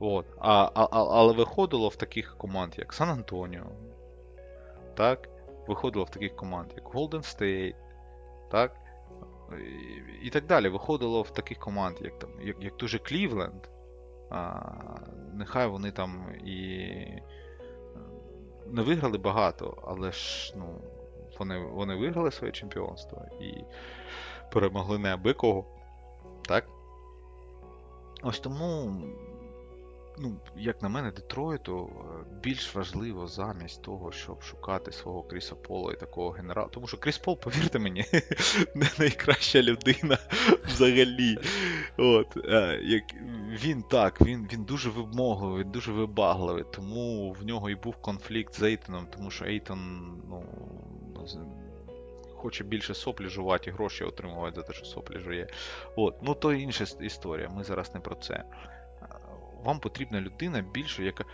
От. А, а, Але виходило в таких команд, як Сан Антоніо, так? Виходило в таких команд, як Golden State, так? І, і так далі. Виходило в таких команд, як там, як, як той же Клівленд. А, Нехай вони там і не виграли багато, але ж ну, вони вони виграли своє чемпіонство і перемогли неабикого. Так? Ось тому, ну, як на мене, Детройту е, більш важливо замість того, щоб шукати свого Кріса Пола і такого генерала. Тому що Кріс Пол, *laughs* повірте мені, не найкраща людина *laughs* взагалі. От, е, як, Він так, він він дуже вимогливий, дуже вибагливий, тому в нього і був конфлікт з Ейтоном, тому що Ейтон, ну. Хоче більше соплі жувати і гроші отримувати за те, що соплі жує. От. Ну то інша історія. Ми зараз не про це. Вам потрібна людина більше, яка.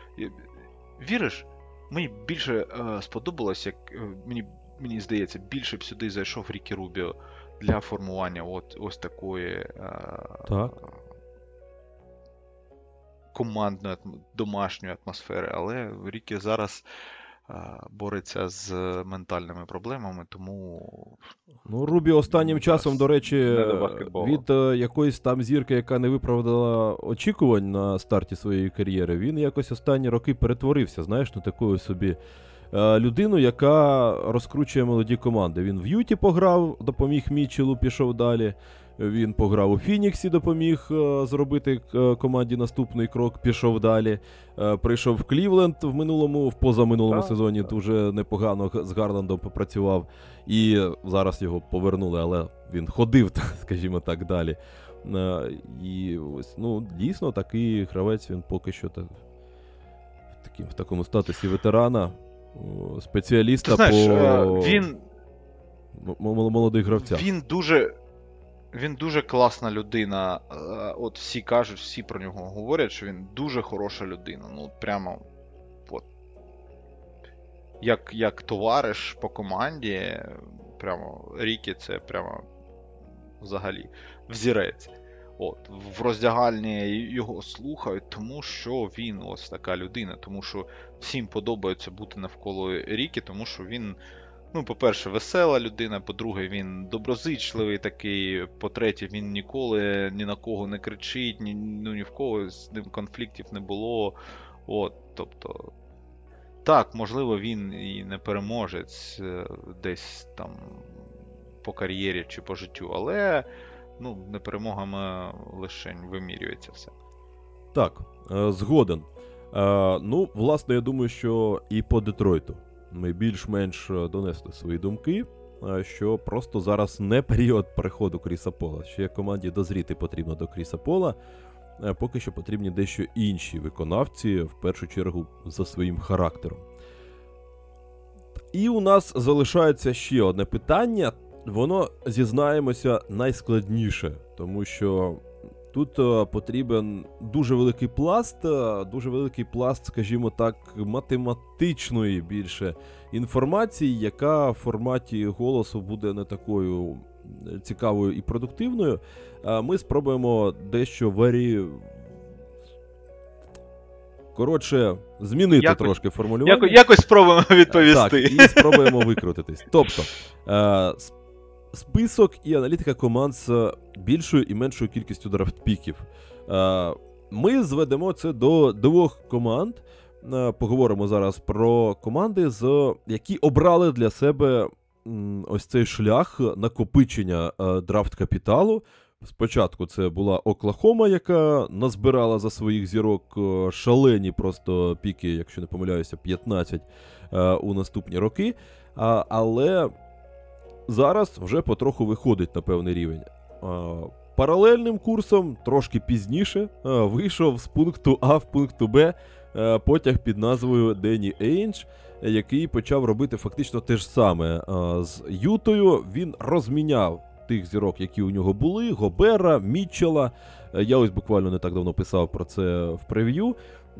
Віриш, мені більше е, сподобалось, як е, мені мені здається, більше б сюди зайшов Рікі Рубіо для формування от, ось такої е, так. командної домашньої атмосфери. Але Рікі зараз бореться з ментальними проблемами, тому. Ну, Рубі останнім часом, до речі, від е, якоїсь там зірки, яка не виправдала очікувань на старті своєї кар'єри, він якось останні роки перетворився, знаєш, на такою собі е, людину, яка розкручує молоді команди. Він в Юті пограв, допоміг Мічелу, пішов далі. Він пограв у Фініксі, допоміг е, зробити е, команді наступний крок, пішов далі. Е, прийшов в Клівленд в минулому, в позаминулому так, сезоні так. дуже непогано з Гарландом попрацював. І зараз його повернули, але він ходив, *laughs* скажімо так, далі. І ось, ну, дійсно, такий гравець він поки що так, в, таким, в такому статусі ветерана, спеціаліста Ти знаєш, по він... молодих гравцях. Він дуже. Він дуже класна людина. Е, от всі кажуть, всі про нього говорять, що він дуже хороша людина. Ну, прямо. от. Як як товариш по команді, прямо Рікі це прямо взагалі взірець. От, В роздягальні його слухають, тому що він ось така людина. Тому що всім подобається бути навколо Рікі, тому що він Ну, по-перше, весела людина, по-друге, він доброзичливий такий, по-третє, він ніколи ні на кого не кричить, ні, ну, ні в кого з ним конфліктів не було. От, Тобто, так, можливо, він і не переможець е, десь там по кар'єрі чи по життю, але ну, не перемогами лише вимірюється все. Так, е, згоден. Е, Ну, власне, я думаю, що і по Детройту більш-менш е, донесли свої думки, е, що просто зараз не період переходу Кріса Пола. Ще команді дозріти потрібно до Кріса Пола. Е, Поки що потрібні дещо інші виконавці, в першу чергу за своїм характером. І у нас залишається ще одне питання. Воно зізнаємося найскладніше, тому що тут е, потрібен дуже великий пласт, е, дуже великий пласт, скажімо так, математичної більше інформації, яка в форматі голосу буде не такою е, цікавою і продуктивною. Ми спробуємо дещо варі. Коротше, змінити Якось- трошки формулювання. Яко, якось спробуємо *laughs* відповісти. Так, і спробуємо викрутитись. Тобто, е, список і аналітика команд з більшою і меншою кількістю драфтпіків. Е, ми зведемо це до двох команд. Е, поговоримо зараз про команди, які обрали для себе ось цей шлях накопичення е, драфт капіталу. Спочатку це була Оклахома, яка назбирала за своїх зірок шалені просто піки, якщо не помиляюся, 15 е, у наступні роки. Але зараз вже потроху виходить на певний рівень. Паралельним курсом, трошки пізніше, вийшов з пункту А в пункту Б е, потяг під назвою Дені Ейндж, який почав робити фактично те ж саме з Ютою. Він розміняв тих зірок, які у нього були: Гобера, Мітчела. Е, Я ось буквально не так давно писав про це в прев'ю.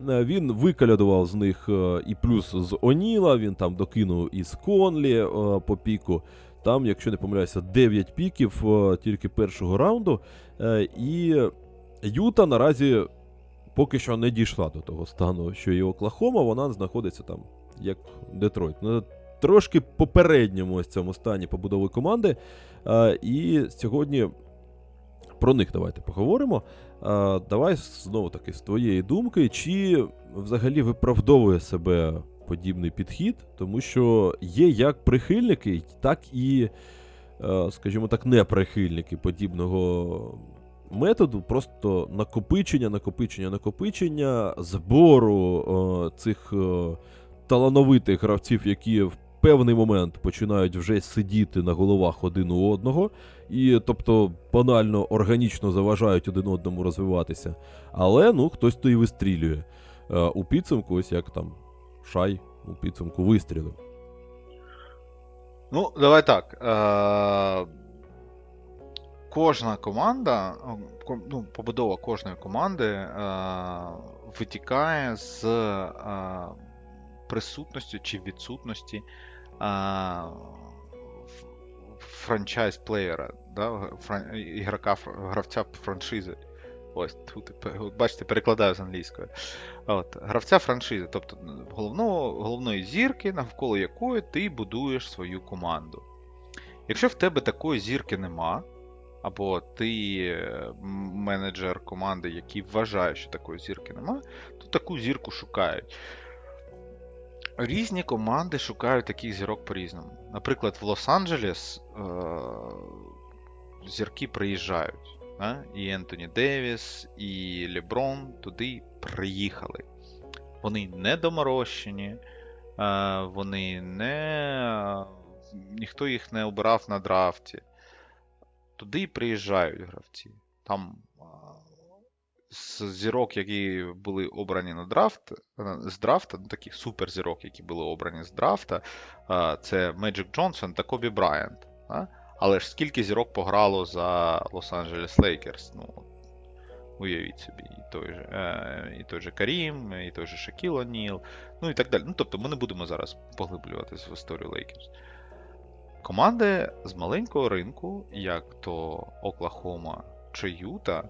Е, Він викалядував з них і плюс з Оніла, він там докинув із Конлі по піку. Там, якщо не помиляюся, 9 піків е, тільки першого раунду. Е, І Юта наразі поки що не дійшла до того стану, що і Оклахома, вона знаходиться там, як Детройт. Трошки попередньому ось цьому стані побудови команди. Е, І сьогодні про них давайте поговоримо. Давай знову таки з твоєї думки, чи взагалі виправдовує себе подібний підхід, тому що є як прихильники, так і, е, скажімо так, не прихильники подібного методу, просто накопичення, накопичення, накопичення, збору е, цих е, талановитих гравців, які в певний момент починають вже сидіти на головах один у одного і тобто банально органічно заважають один одному розвиватися. Але ну хтось то і вистрілює. У підсумку, ось як там Шай у підсумку вистрілив. Ну, давай так. Е- кожна команда, ну, побудова кожної команди е- витікає з е- присутності чи відсутності е- франчайз-плеєра, да? фран- ігрока, гравця франшизи. Ось тут, бачите, перекладаю з англійської. От, гравця франшизи, тобто головного, головної зірки, навколо якої ти будуєш свою команду. Якщо в тебе такої зірки нема, або ти менеджер команди, який вважає, що такої зірки нема, то таку зірку шукають. Різні команди шукають таких зірок по-різному. Наприклад, в Лос-Анджелес е- зірки приїжджають. Да? І Ентоні Девіс, і Леброн туди приїхали. Вони не доморощені, вони не. Ніхто їх не обирав на драфті. Туди приїжджають гравці. Там з зірок, які були обрані на драфт, з драфта, ну, таких суперзірок, які були обрані з драфта, це Меджик Джонсон та Кобі Брайант. да? Але ж скільки зірок пограло за Лос-Анджелес Лейкерс? Ну, уявіть собі, і той же, е, і той же Карім, і той же Шакіл О'Ніл, ну і так далі. Ну, тобто ми не будемо зараз поглиблюватись в історію Лейкерс. Команди з маленького ринку, як то Оклахома чи Юта, е,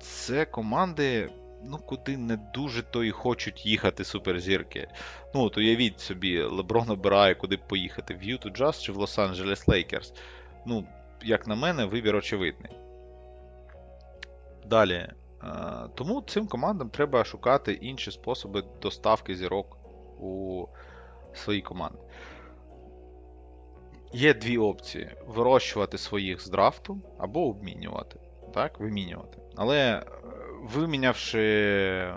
це команди, ну, куди не дуже то і хочуть їхати суперзірки. Ну, от уявіть собі, Леброн обирає, куди поїхати, в Юту Джаз чи в Лос-Анджелес Лейкерс. Ну, як на мене, вибір очевидний. Далі. е, Тому цим командам треба шукати інші способи доставки зірок у своїй команді. Є дві опції: вирощувати своїх з драфту або обмінювати. Так, вимінювати. Але е, вимінявши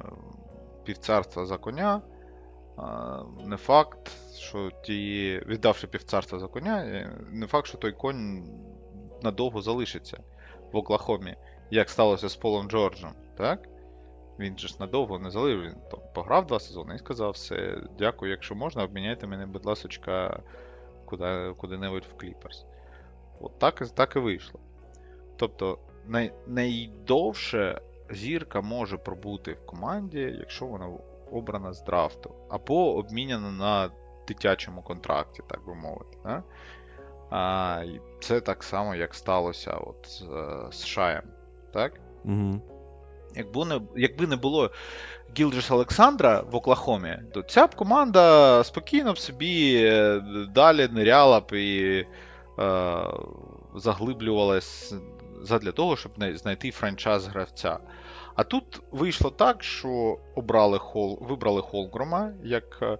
півцарства за коня, е, не факт, що ті, віддавши півцарства за коня, е, не факт, що той конь надовго залишиться в Оклахомі, як сталося з Полом Джорджем. Так? Він же ж надовго не залив, він пограв два сезони і сказав все, дякую, якщо можна, обміняйте мене, будь ласочка, куди, куди-небудь в Кліперс. От так, так і вийшло. Тобто, най, найдовше зірка може пробути в команді, якщо вона обрана з драфту, або обміняна на дитячому контракті, так би мовити. Да? А, і це так само, як сталося от, з, е, з Шаєм. Так? Угу. Якби не, якби не було Гілджес Олександра в Оклахомі, то ця б команда спокійно б собі е, далі ниряла б і е, заглиблювалась задля того, щоб знайти франчайз гравця. А тут вийшло так, що обрали Хол, вибрали Холгрома як е,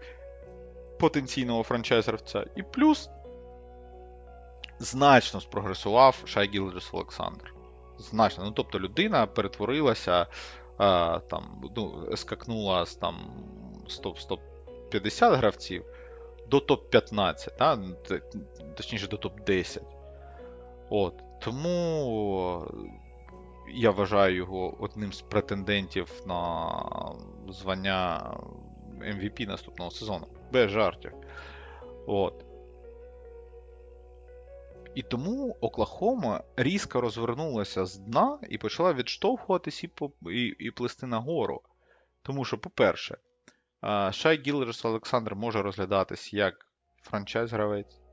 потенційного франчайз гравця, і плюс значно спрогресував Шай Гілджес Олександр. Значно. Ну, тобто людина перетворилася, а, там, ну, скакнула з там 100, 150 гравців до топ-15, та? ну, точніше до топ-10. От. Тому я вважаю його одним з претендентів на звання MVP наступного сезону. Без жартів. От. І тому Оклахома різко розвернулася з дна і почала відштовхуватись і, і, і плисти нагору. Тому що, по-перше, Шай Гіллерс Олександр може розглядатись як франчайз-гравець.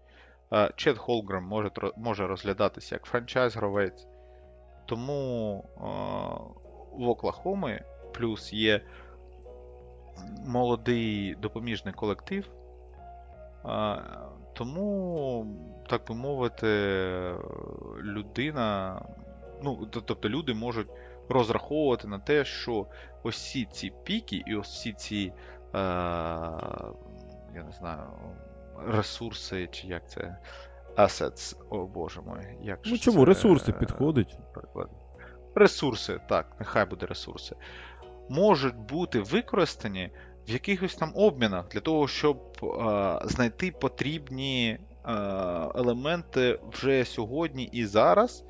А, Чет Холгрем може, може розглядатись як франчайз-гравець. Тому а, в Оклахоми плюс є молодий допоміжний колектив. А, Тому, так би мовити, людина, ну, тобто люди можуть розраховувати на те, що ось ці піки і ось всі ці, е, я не знаю, ресурси, чи як це. Assets, о боже мой. Як Ну чому це, ресурси е, підходить? Ресурси, так, нехай буде ресурси, можуть бути використані в якихось там обмінах для того, щоб е, знайти потрібні е, елементи вже сьогодні і зараз,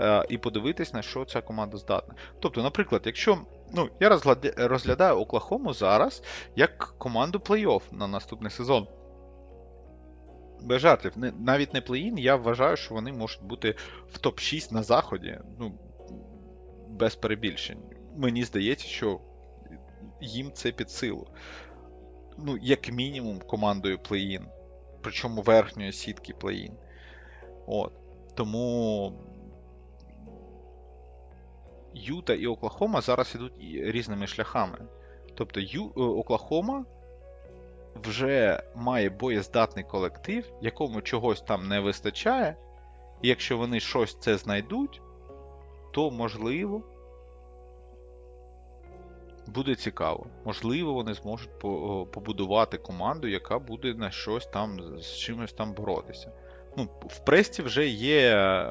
е, і подивитись, на що ця команда здатна. Тобто, наприклад, якщо ну, я розглядаю Оклахому зараз як команду плей-офф на наступний сезон. Не- навіть не плей-ін, я вважаю, що вони можуть бути в топ-6 на заході. Ну, без перебільшень. Мені здається, що їм це під силу. Ну, як мінімум, командою плей-ін. Причому верхньої сітки плей-ін. От. Тому. Юта і Оклахома зараз ідуть різними шляхами. Тобто Ю... е, Оклахома вже має боєздатний колектив, якому чогось там не вистачає. І якщо вони щось це знайдуть, то можливо буде цікаво. Можливо, вони зможуть побудувати команду, яка буде на щось там з чимось там боротися. Ну, в Престі вже є е,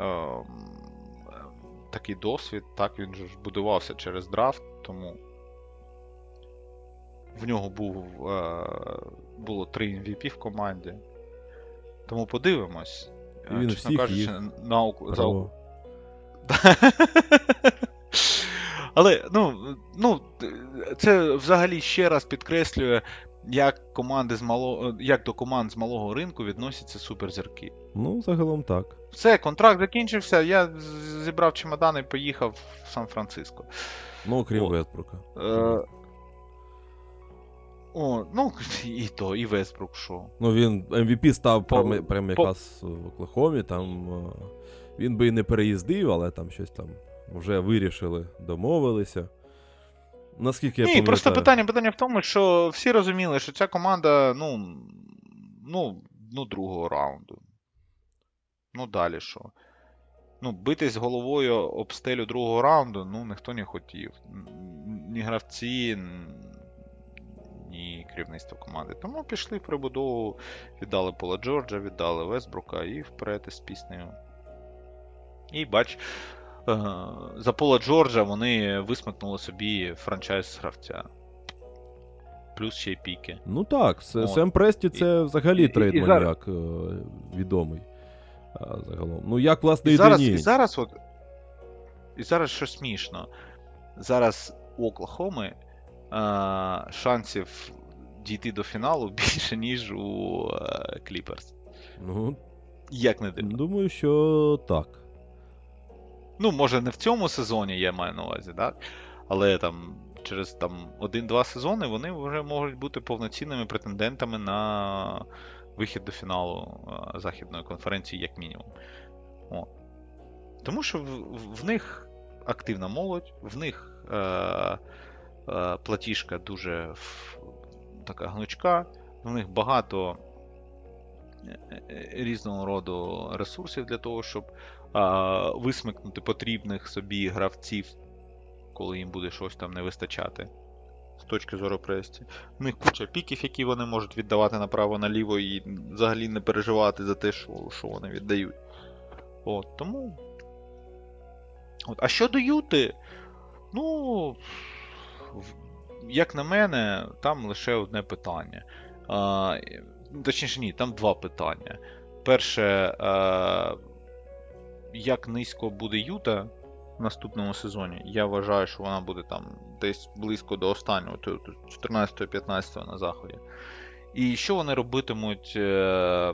такий досвід, так він ж будувався через драфт, тому в нього був, е, було 3 MVP в команді. Тому подивимось. І він Е, Чесно всіх кажучи, їх на, Ок- за Але ну, ну, це взагалі ще раз підкреслює, як команди з мало... як до команд з малого ринку відносяться суперзірки. Ну, загалом так. Все, контракт закінчився, я зібрав чемодан і поїхав в Сан-Франциско. Ну, окрім. Вестбрука. Е... О, ну, *laughs* і то, і Вестбрук що. Ну, він MVP став По- прямо, прямо якраз в Оклахомі. Там е, він би і не переїздив, але там щось там вже вирішили, домовилися. Наскільки я Ні, пам'ятаю. просто питання, питання в тому, що всі розуміли, що ця команда, ну, ну, ну, другого раунду. Ну, далі що? Ну, битись головою об стелю другого раунду, ну, ніхто не хотів. Ні гравці, ні керівництво команди. Тому пішли в прибудову, віддали Пола Джорджа, віддали Весбрука і вперед із піснею. І бач, е, за Пола Джорджа вони висмикнули собі франчайз гравця. Плюс ще й піки. Ну так, От. Сем Престі це взагалі і- і трейд зараз- маніяк е, відомий. Загалом. Ну як, власне, І і зараз, і зараз от. І зараз що смішно. Зараз у Оклахоми шансів дійти до фіналу *laughs* більше, ніж у Кліперс. Ну, Як не дивно. думаю, що так. Ну, може, не в цьому сезоні, я маю на увазі, так? Але там через там, один-два сезони вони вже можуть бути повноцінними претендентами на вихід до фіналу Західної конференції, як мінімум. О. Тому що в, в- в них активна молодь, в них е, е, платіжка дуже така гнучка, в них багато е, е, різного роду ресурсів для того, щоб висмикнути потрібних собі гравців, коли їм буде щось там не вистачати. З точки зору престі. У них куча піків, які вони можуть віддавати направо-наліво і взагалі не переживати за те, що, що вони віддають. От, тому. От. А щодо Юти, ну. Як на мене, там лише одне питання. А, точніше, ні, там два питання. Перше, а, як низько буде Юта в наступному сезоні, я вважаю, що вона буде там десь близько до останнього, 14-15 на заході. І що вони робитимуть е-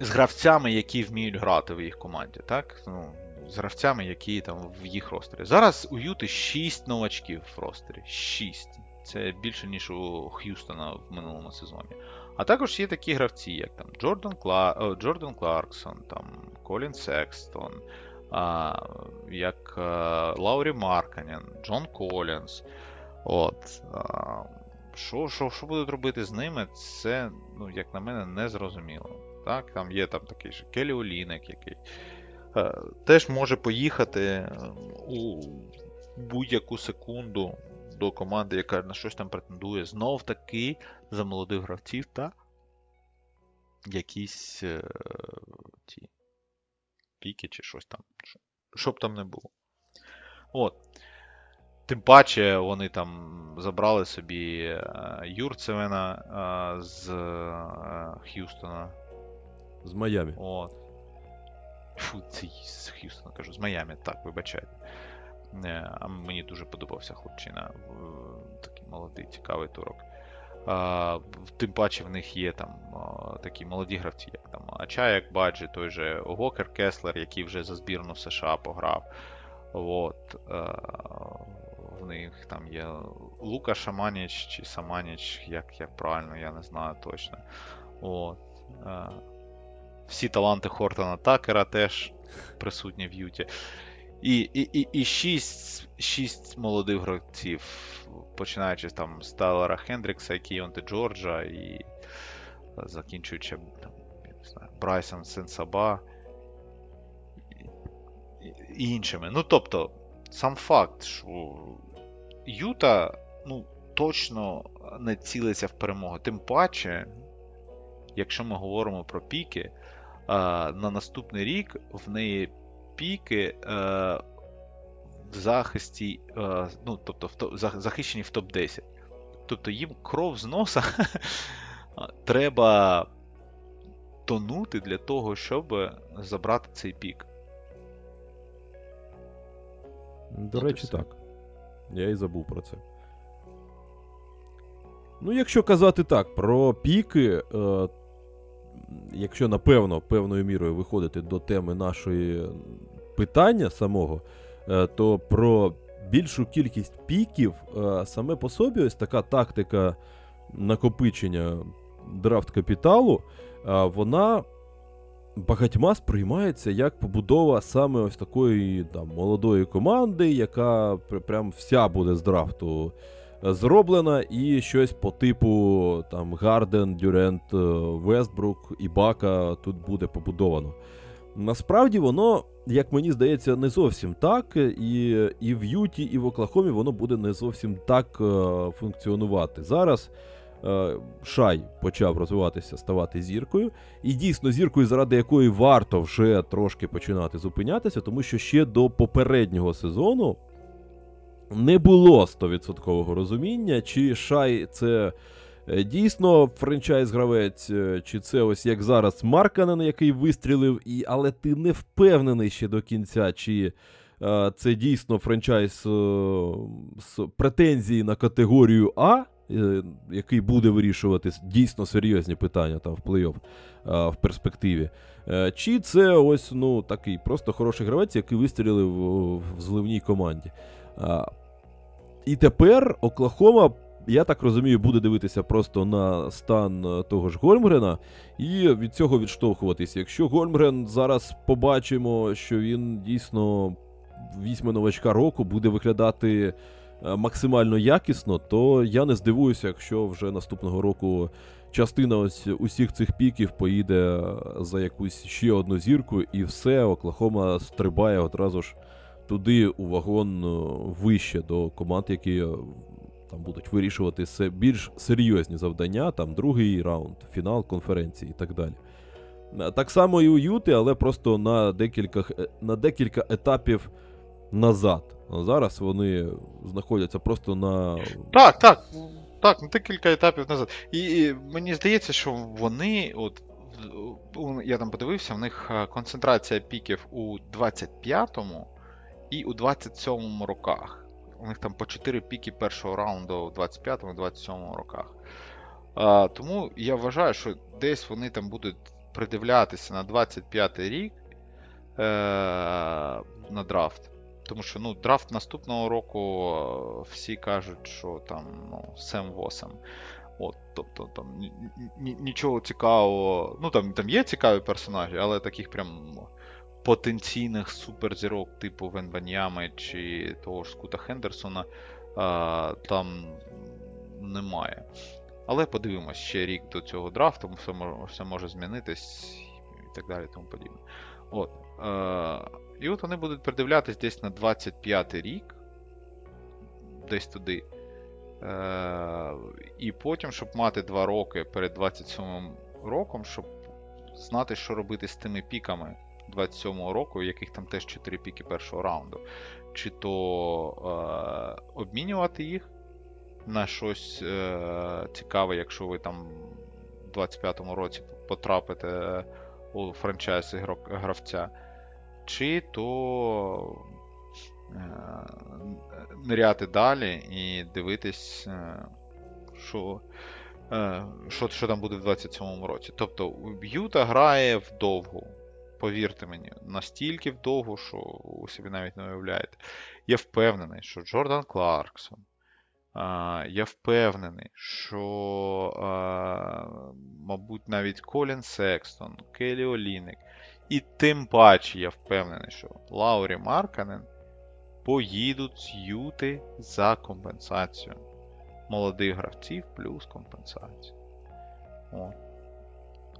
з гравцями, які вміють грати в їх команді, так? Ну, з гравцями, які там в їх ростері. Зараз у Юти 6 новачків в ростері. 6. Це більше, ніж у Х'юстона в минулому сезоні. А також є такі гравці, як там Джордан, Кла... Джордан Кларксон, там Колін Секстон, а, як а, Лаурі Марканен, Джон Колінс. От. А, що, що, що будуть робити з ними, це, ну, як на мене, не зрозуміло. Так, там є там такий же Келі Олінек, який е, теж може поїхати е, у будь-яку секунду до команди, яка на щось там претендує. Знов таки за молодих гравців та якісь е, ті піки чи щось там. що- б там не було. От. Тим паче вони там забрали собі е, Юрцевена е, з е, Х'юстона. З Майамі. От. Фу, це з Х'юстона кажу, з Майами, так, вибачайте. А мені дуже подобався хлопчина. Такий молодий, цікавий турок. Тим паче в них є там такі молоді гравці, як там Ачаяк Баджі, той же Вокер Кеслер, який вже за збірну США пограв. От, в них там є Лука Шаманіч чи Саманіч, як, як правильно, я не знаю точно. От, всі таланти Хортона Такера теж присутні в Юті. І, і, і, і шість, шість молодих гравців, починаючи там з Тайлера Хендрікса, Кіонте Джорджа і закінчуючи там, я не знаю, Брайсом Сенсаба і, і іншими. Ну, тобто, сам факт, що Юта ну, точно не цілиться в перемогу. Тим паче, якщо ми говоримо про піки, на наступний рік в неї піки е, в захисті, е, ну, тобто в захищені в топ-10. Тобто їм кров з носа *laughs* треба тонути для того, щоб забрати цей пік. До От речі, так. Я і забув про це. Ну, якщо казати так, про піки, е, якщо напевно певною мірою виходити до теми нашої питання самого, е, то про більшу кількість піків е, саме по собі ось така тактика накопичення драфт капіталу, е, вона багатьма сприймається як побудова саме ось такої там, молодої команди, яка прям вся буде з драфту зроблена, і щось по типу там Гарден, Дюрент, Вестбрук і Бака тут буде побудовано. Насправді воно як мені здається, не зовсім так. І, і в Юті, і в Оклахомі воно буде не зовсім так е, функціонувати. Зараз е, Шай почав розвиватися, ставати зіркою. І дійсно зіркою, заради якої варто вже трошки починати зупинятися, тому що ще до попереднього сезону не було 100% розуміння, чи Шай це. е, Дійсно, франчайз-гравець, е, чи це ось як зараз Марканен, який вистрілив, і, але ти не впевнений ще до кінця, чи е, це дійсно франчайз е, з претензії на категорію А, е, який буде вирішувати дійсно серйозні питання там в плей-офф е, в перспективі. Е, Чи це ось ну такий просто хороший гравець, який вистрілив в, в зливній команді. І тепер Оклахома, я так розумію, буде дивитися просто на стан е, того ж Гольмгрена і від цього відштовхуватися. Якщо Гольмгрен зараз побачимо, що він дійсно візьме новачка року, буде виглядати е, максимально якісно, то я не здивуюся, якщо вже наступного року частина ось усіх цих піків поїде за якусь ще одну зірку, і все, Оклахома стрибає одразу ж туди у вагон е, вище до команд, які е, там будуть вирішувати се- більш серйозні завдання, там другий раунд, фінал конференції і так далі. Е, Так само і у Юти, але просто на декілька, на декілька етапів назад. Зараз вони знаходяться просто на. Так, так. Так, на декілька етапів назад. І, і мені здається, що вони, от я там подивився, в них концентрація піків у 25-му і у 27-му роках. У них там по 4 піки першого раунду у 25-му, 27-му роках. А, тому я вважаю, що десь вони там будуть придивлятися на 25-й рік е, на драфт. Тому що ну, драфт наступного року е, всі кажуть, що там ну, Сем Восем. От, тобто там ні- ні- нічого цікавого. Ну там, там є цікаві персонажі, але таких прям потенційних суперзірок типу Венваньями чи того ж Скута Хендерсона там немає. Але подивимось ще рік до цього драфту, все все може змінитись і так далі, тому подібне. От. Е, і от вони будуть придивлятись десь на 25 рік, десь туди. Е, і потім, щоб мати 2 роки перед 27 роком, щоб знати, що робити з тими піками 27-го року, у яких там теж 4 піки першого раунду. Чи то е, обмінювати їх на щось е, цікаве, якщо ви там в 25-му році потрапите у франчайз гравця, чи то е, ниряти далі і дивитись, е, що, е, що, що там буде в 27-му році. Тобто Юта грає вдовгу. Повірте мені, настільки вдовго, що ви собі навіть не уявляєте. Я впевнений, що Джордан Кларксон. Я впевнений, що, мабуть, навіть Колін Секстон, Келі Оліник. І тим паче я впевнений, що Лаурі Марканен поїдуть з Юти за компенсацію. Молодих гравців плюс компенсація. О.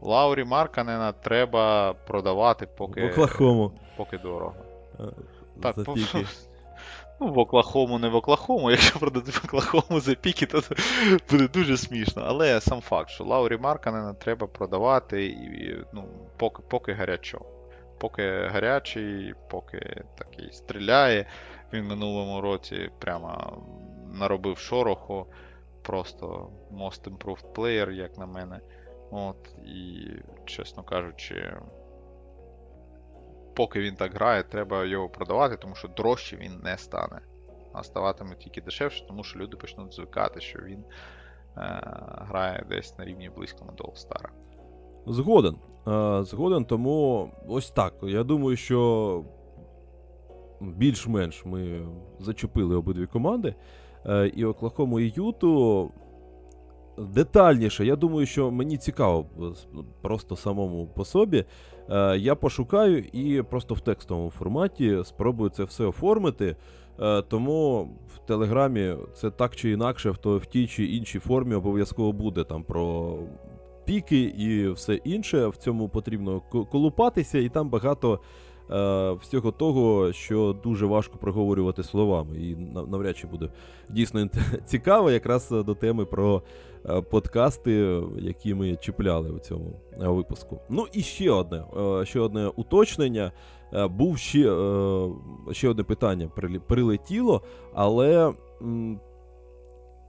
Лаурі Марканена треба продавати, поки, В Оклахому. поки дорого. е, Так, за по- піки. *laughs* Ну, в Оклахому, не в Оклахому. Якщо продати в Оклахому за піки, то *laughs* буде дуже смішно. Але сам факт, що Лаурі Марканена треба продавати, і, ну, поки, поки гарячо. Поки гарячий, поки такий стріляє. Він в минулому році прямо наробив шороху. Просто most improved player, як на мене. От, і, чесно кажучи, поки він так грає, треба його продавати, тому що дорожче він не стане. А ставатиме тільки дешевше, тому що люди почнуть звикати, що він е, грає десь на рівні близькому до All-Star. Згоден. Е, Згоден, тому ось так. Я думаю, що більш-менш ми зачепили обидві команди. Е, І Оклахому, і Юту. Детальніше, я думаю, що мені цікаво е, просто самому по собі. Е, Я пошукаю і просто в текстовому форматі спробую це все оформити. Е, Тому в Телеграмі це так чи інакше, в, тій чи іншій формі обов'язково буде там про піки і все інше. В цьому потрібно колупатися, і там багато всього того, що дуже важко проговорювати словами, і навряд чи буде дійсно *laughs* цікаво, якраз до теми про е, подкасти, які ми чіпляли у цьому е, випуску. Ну і ще одне, е, ще одне уточнення. Е, Був ще, е, ще одне питання прилетіло, але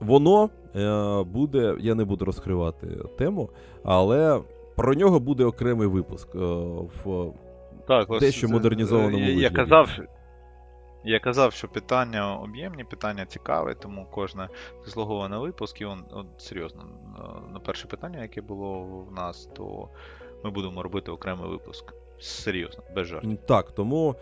воно е, буде. Я не буду розкривати тему, але про нього буде окремий випуск. е, В Так, ось Дещо це- модернізованому я, я казав, я казав, що питання об'ємні, питання цікаві, тому кожне заслуговане випуск, і он, от, серйозно, на- перше питання, яке було в нас, то ми будемо робити окремий випуск. Серйозно, без жартів. Так, тому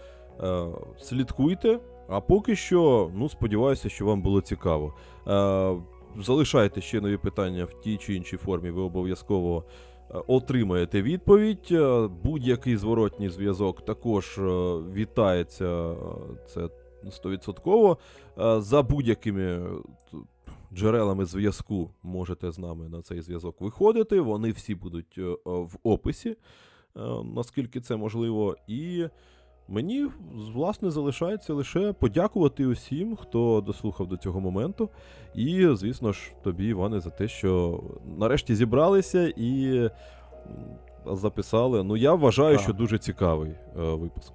е, слідкуйте. А поки що, ну, сподіваюся, що вам було цікаво. Е, залишайте ще нові питання в тій чи іншій формі, ви обов'язково е, отримаєте відповідь. Е, Будь-який зворотній зв'язок також е, вітається, е, це 100%. Е, За будь-якими е, джерелами зв'язку можете з нами на цей зв'язок виходити. Вони всі будуть е, е, в описі, е, наскільки це можливо. І мені, власне, залишається лише подякувати усім, хто дослухав до цього моменту. І, звісно ж, тобі, Іване, за те, що нарешті зібралися і записали. Ну, я вважаю, Так. що дуже цікавий е, випуск.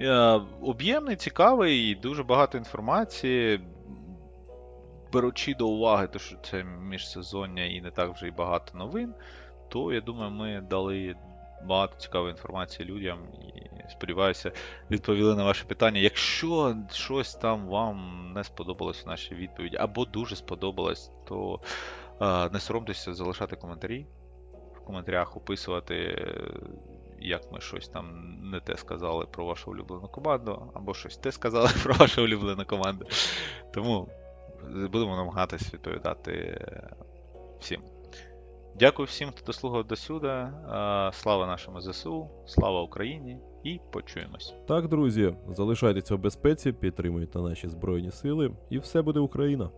Е, Об'ємний, цікавий дуже багато інформації. Беручи до уваги, те, що це міжсезоння і не так вже і багато новин, то я думаю, ми дали багато цікавої інформації людям і сподіваюся, відповіли на ваше питання. Якщо щось там вам не сподобалось в нашій відповіді, або дуже сподобалось, то е, не соромтеся залишати коментарі. В коментарях описувати, як ми щось там не те сказали про вашу улюблену команду, або щось те сказали *laughs* про вашу улюблену команду. Тому будемо намагатись відповідати всім. Дякую всім, хто дослухав до сюди. Слава нашому ЗСУ, слава Україні і почуємось. Так, друзі, залишайтеся в безпеці, підтримуйте наші Збройні Сили, і все буде Україна.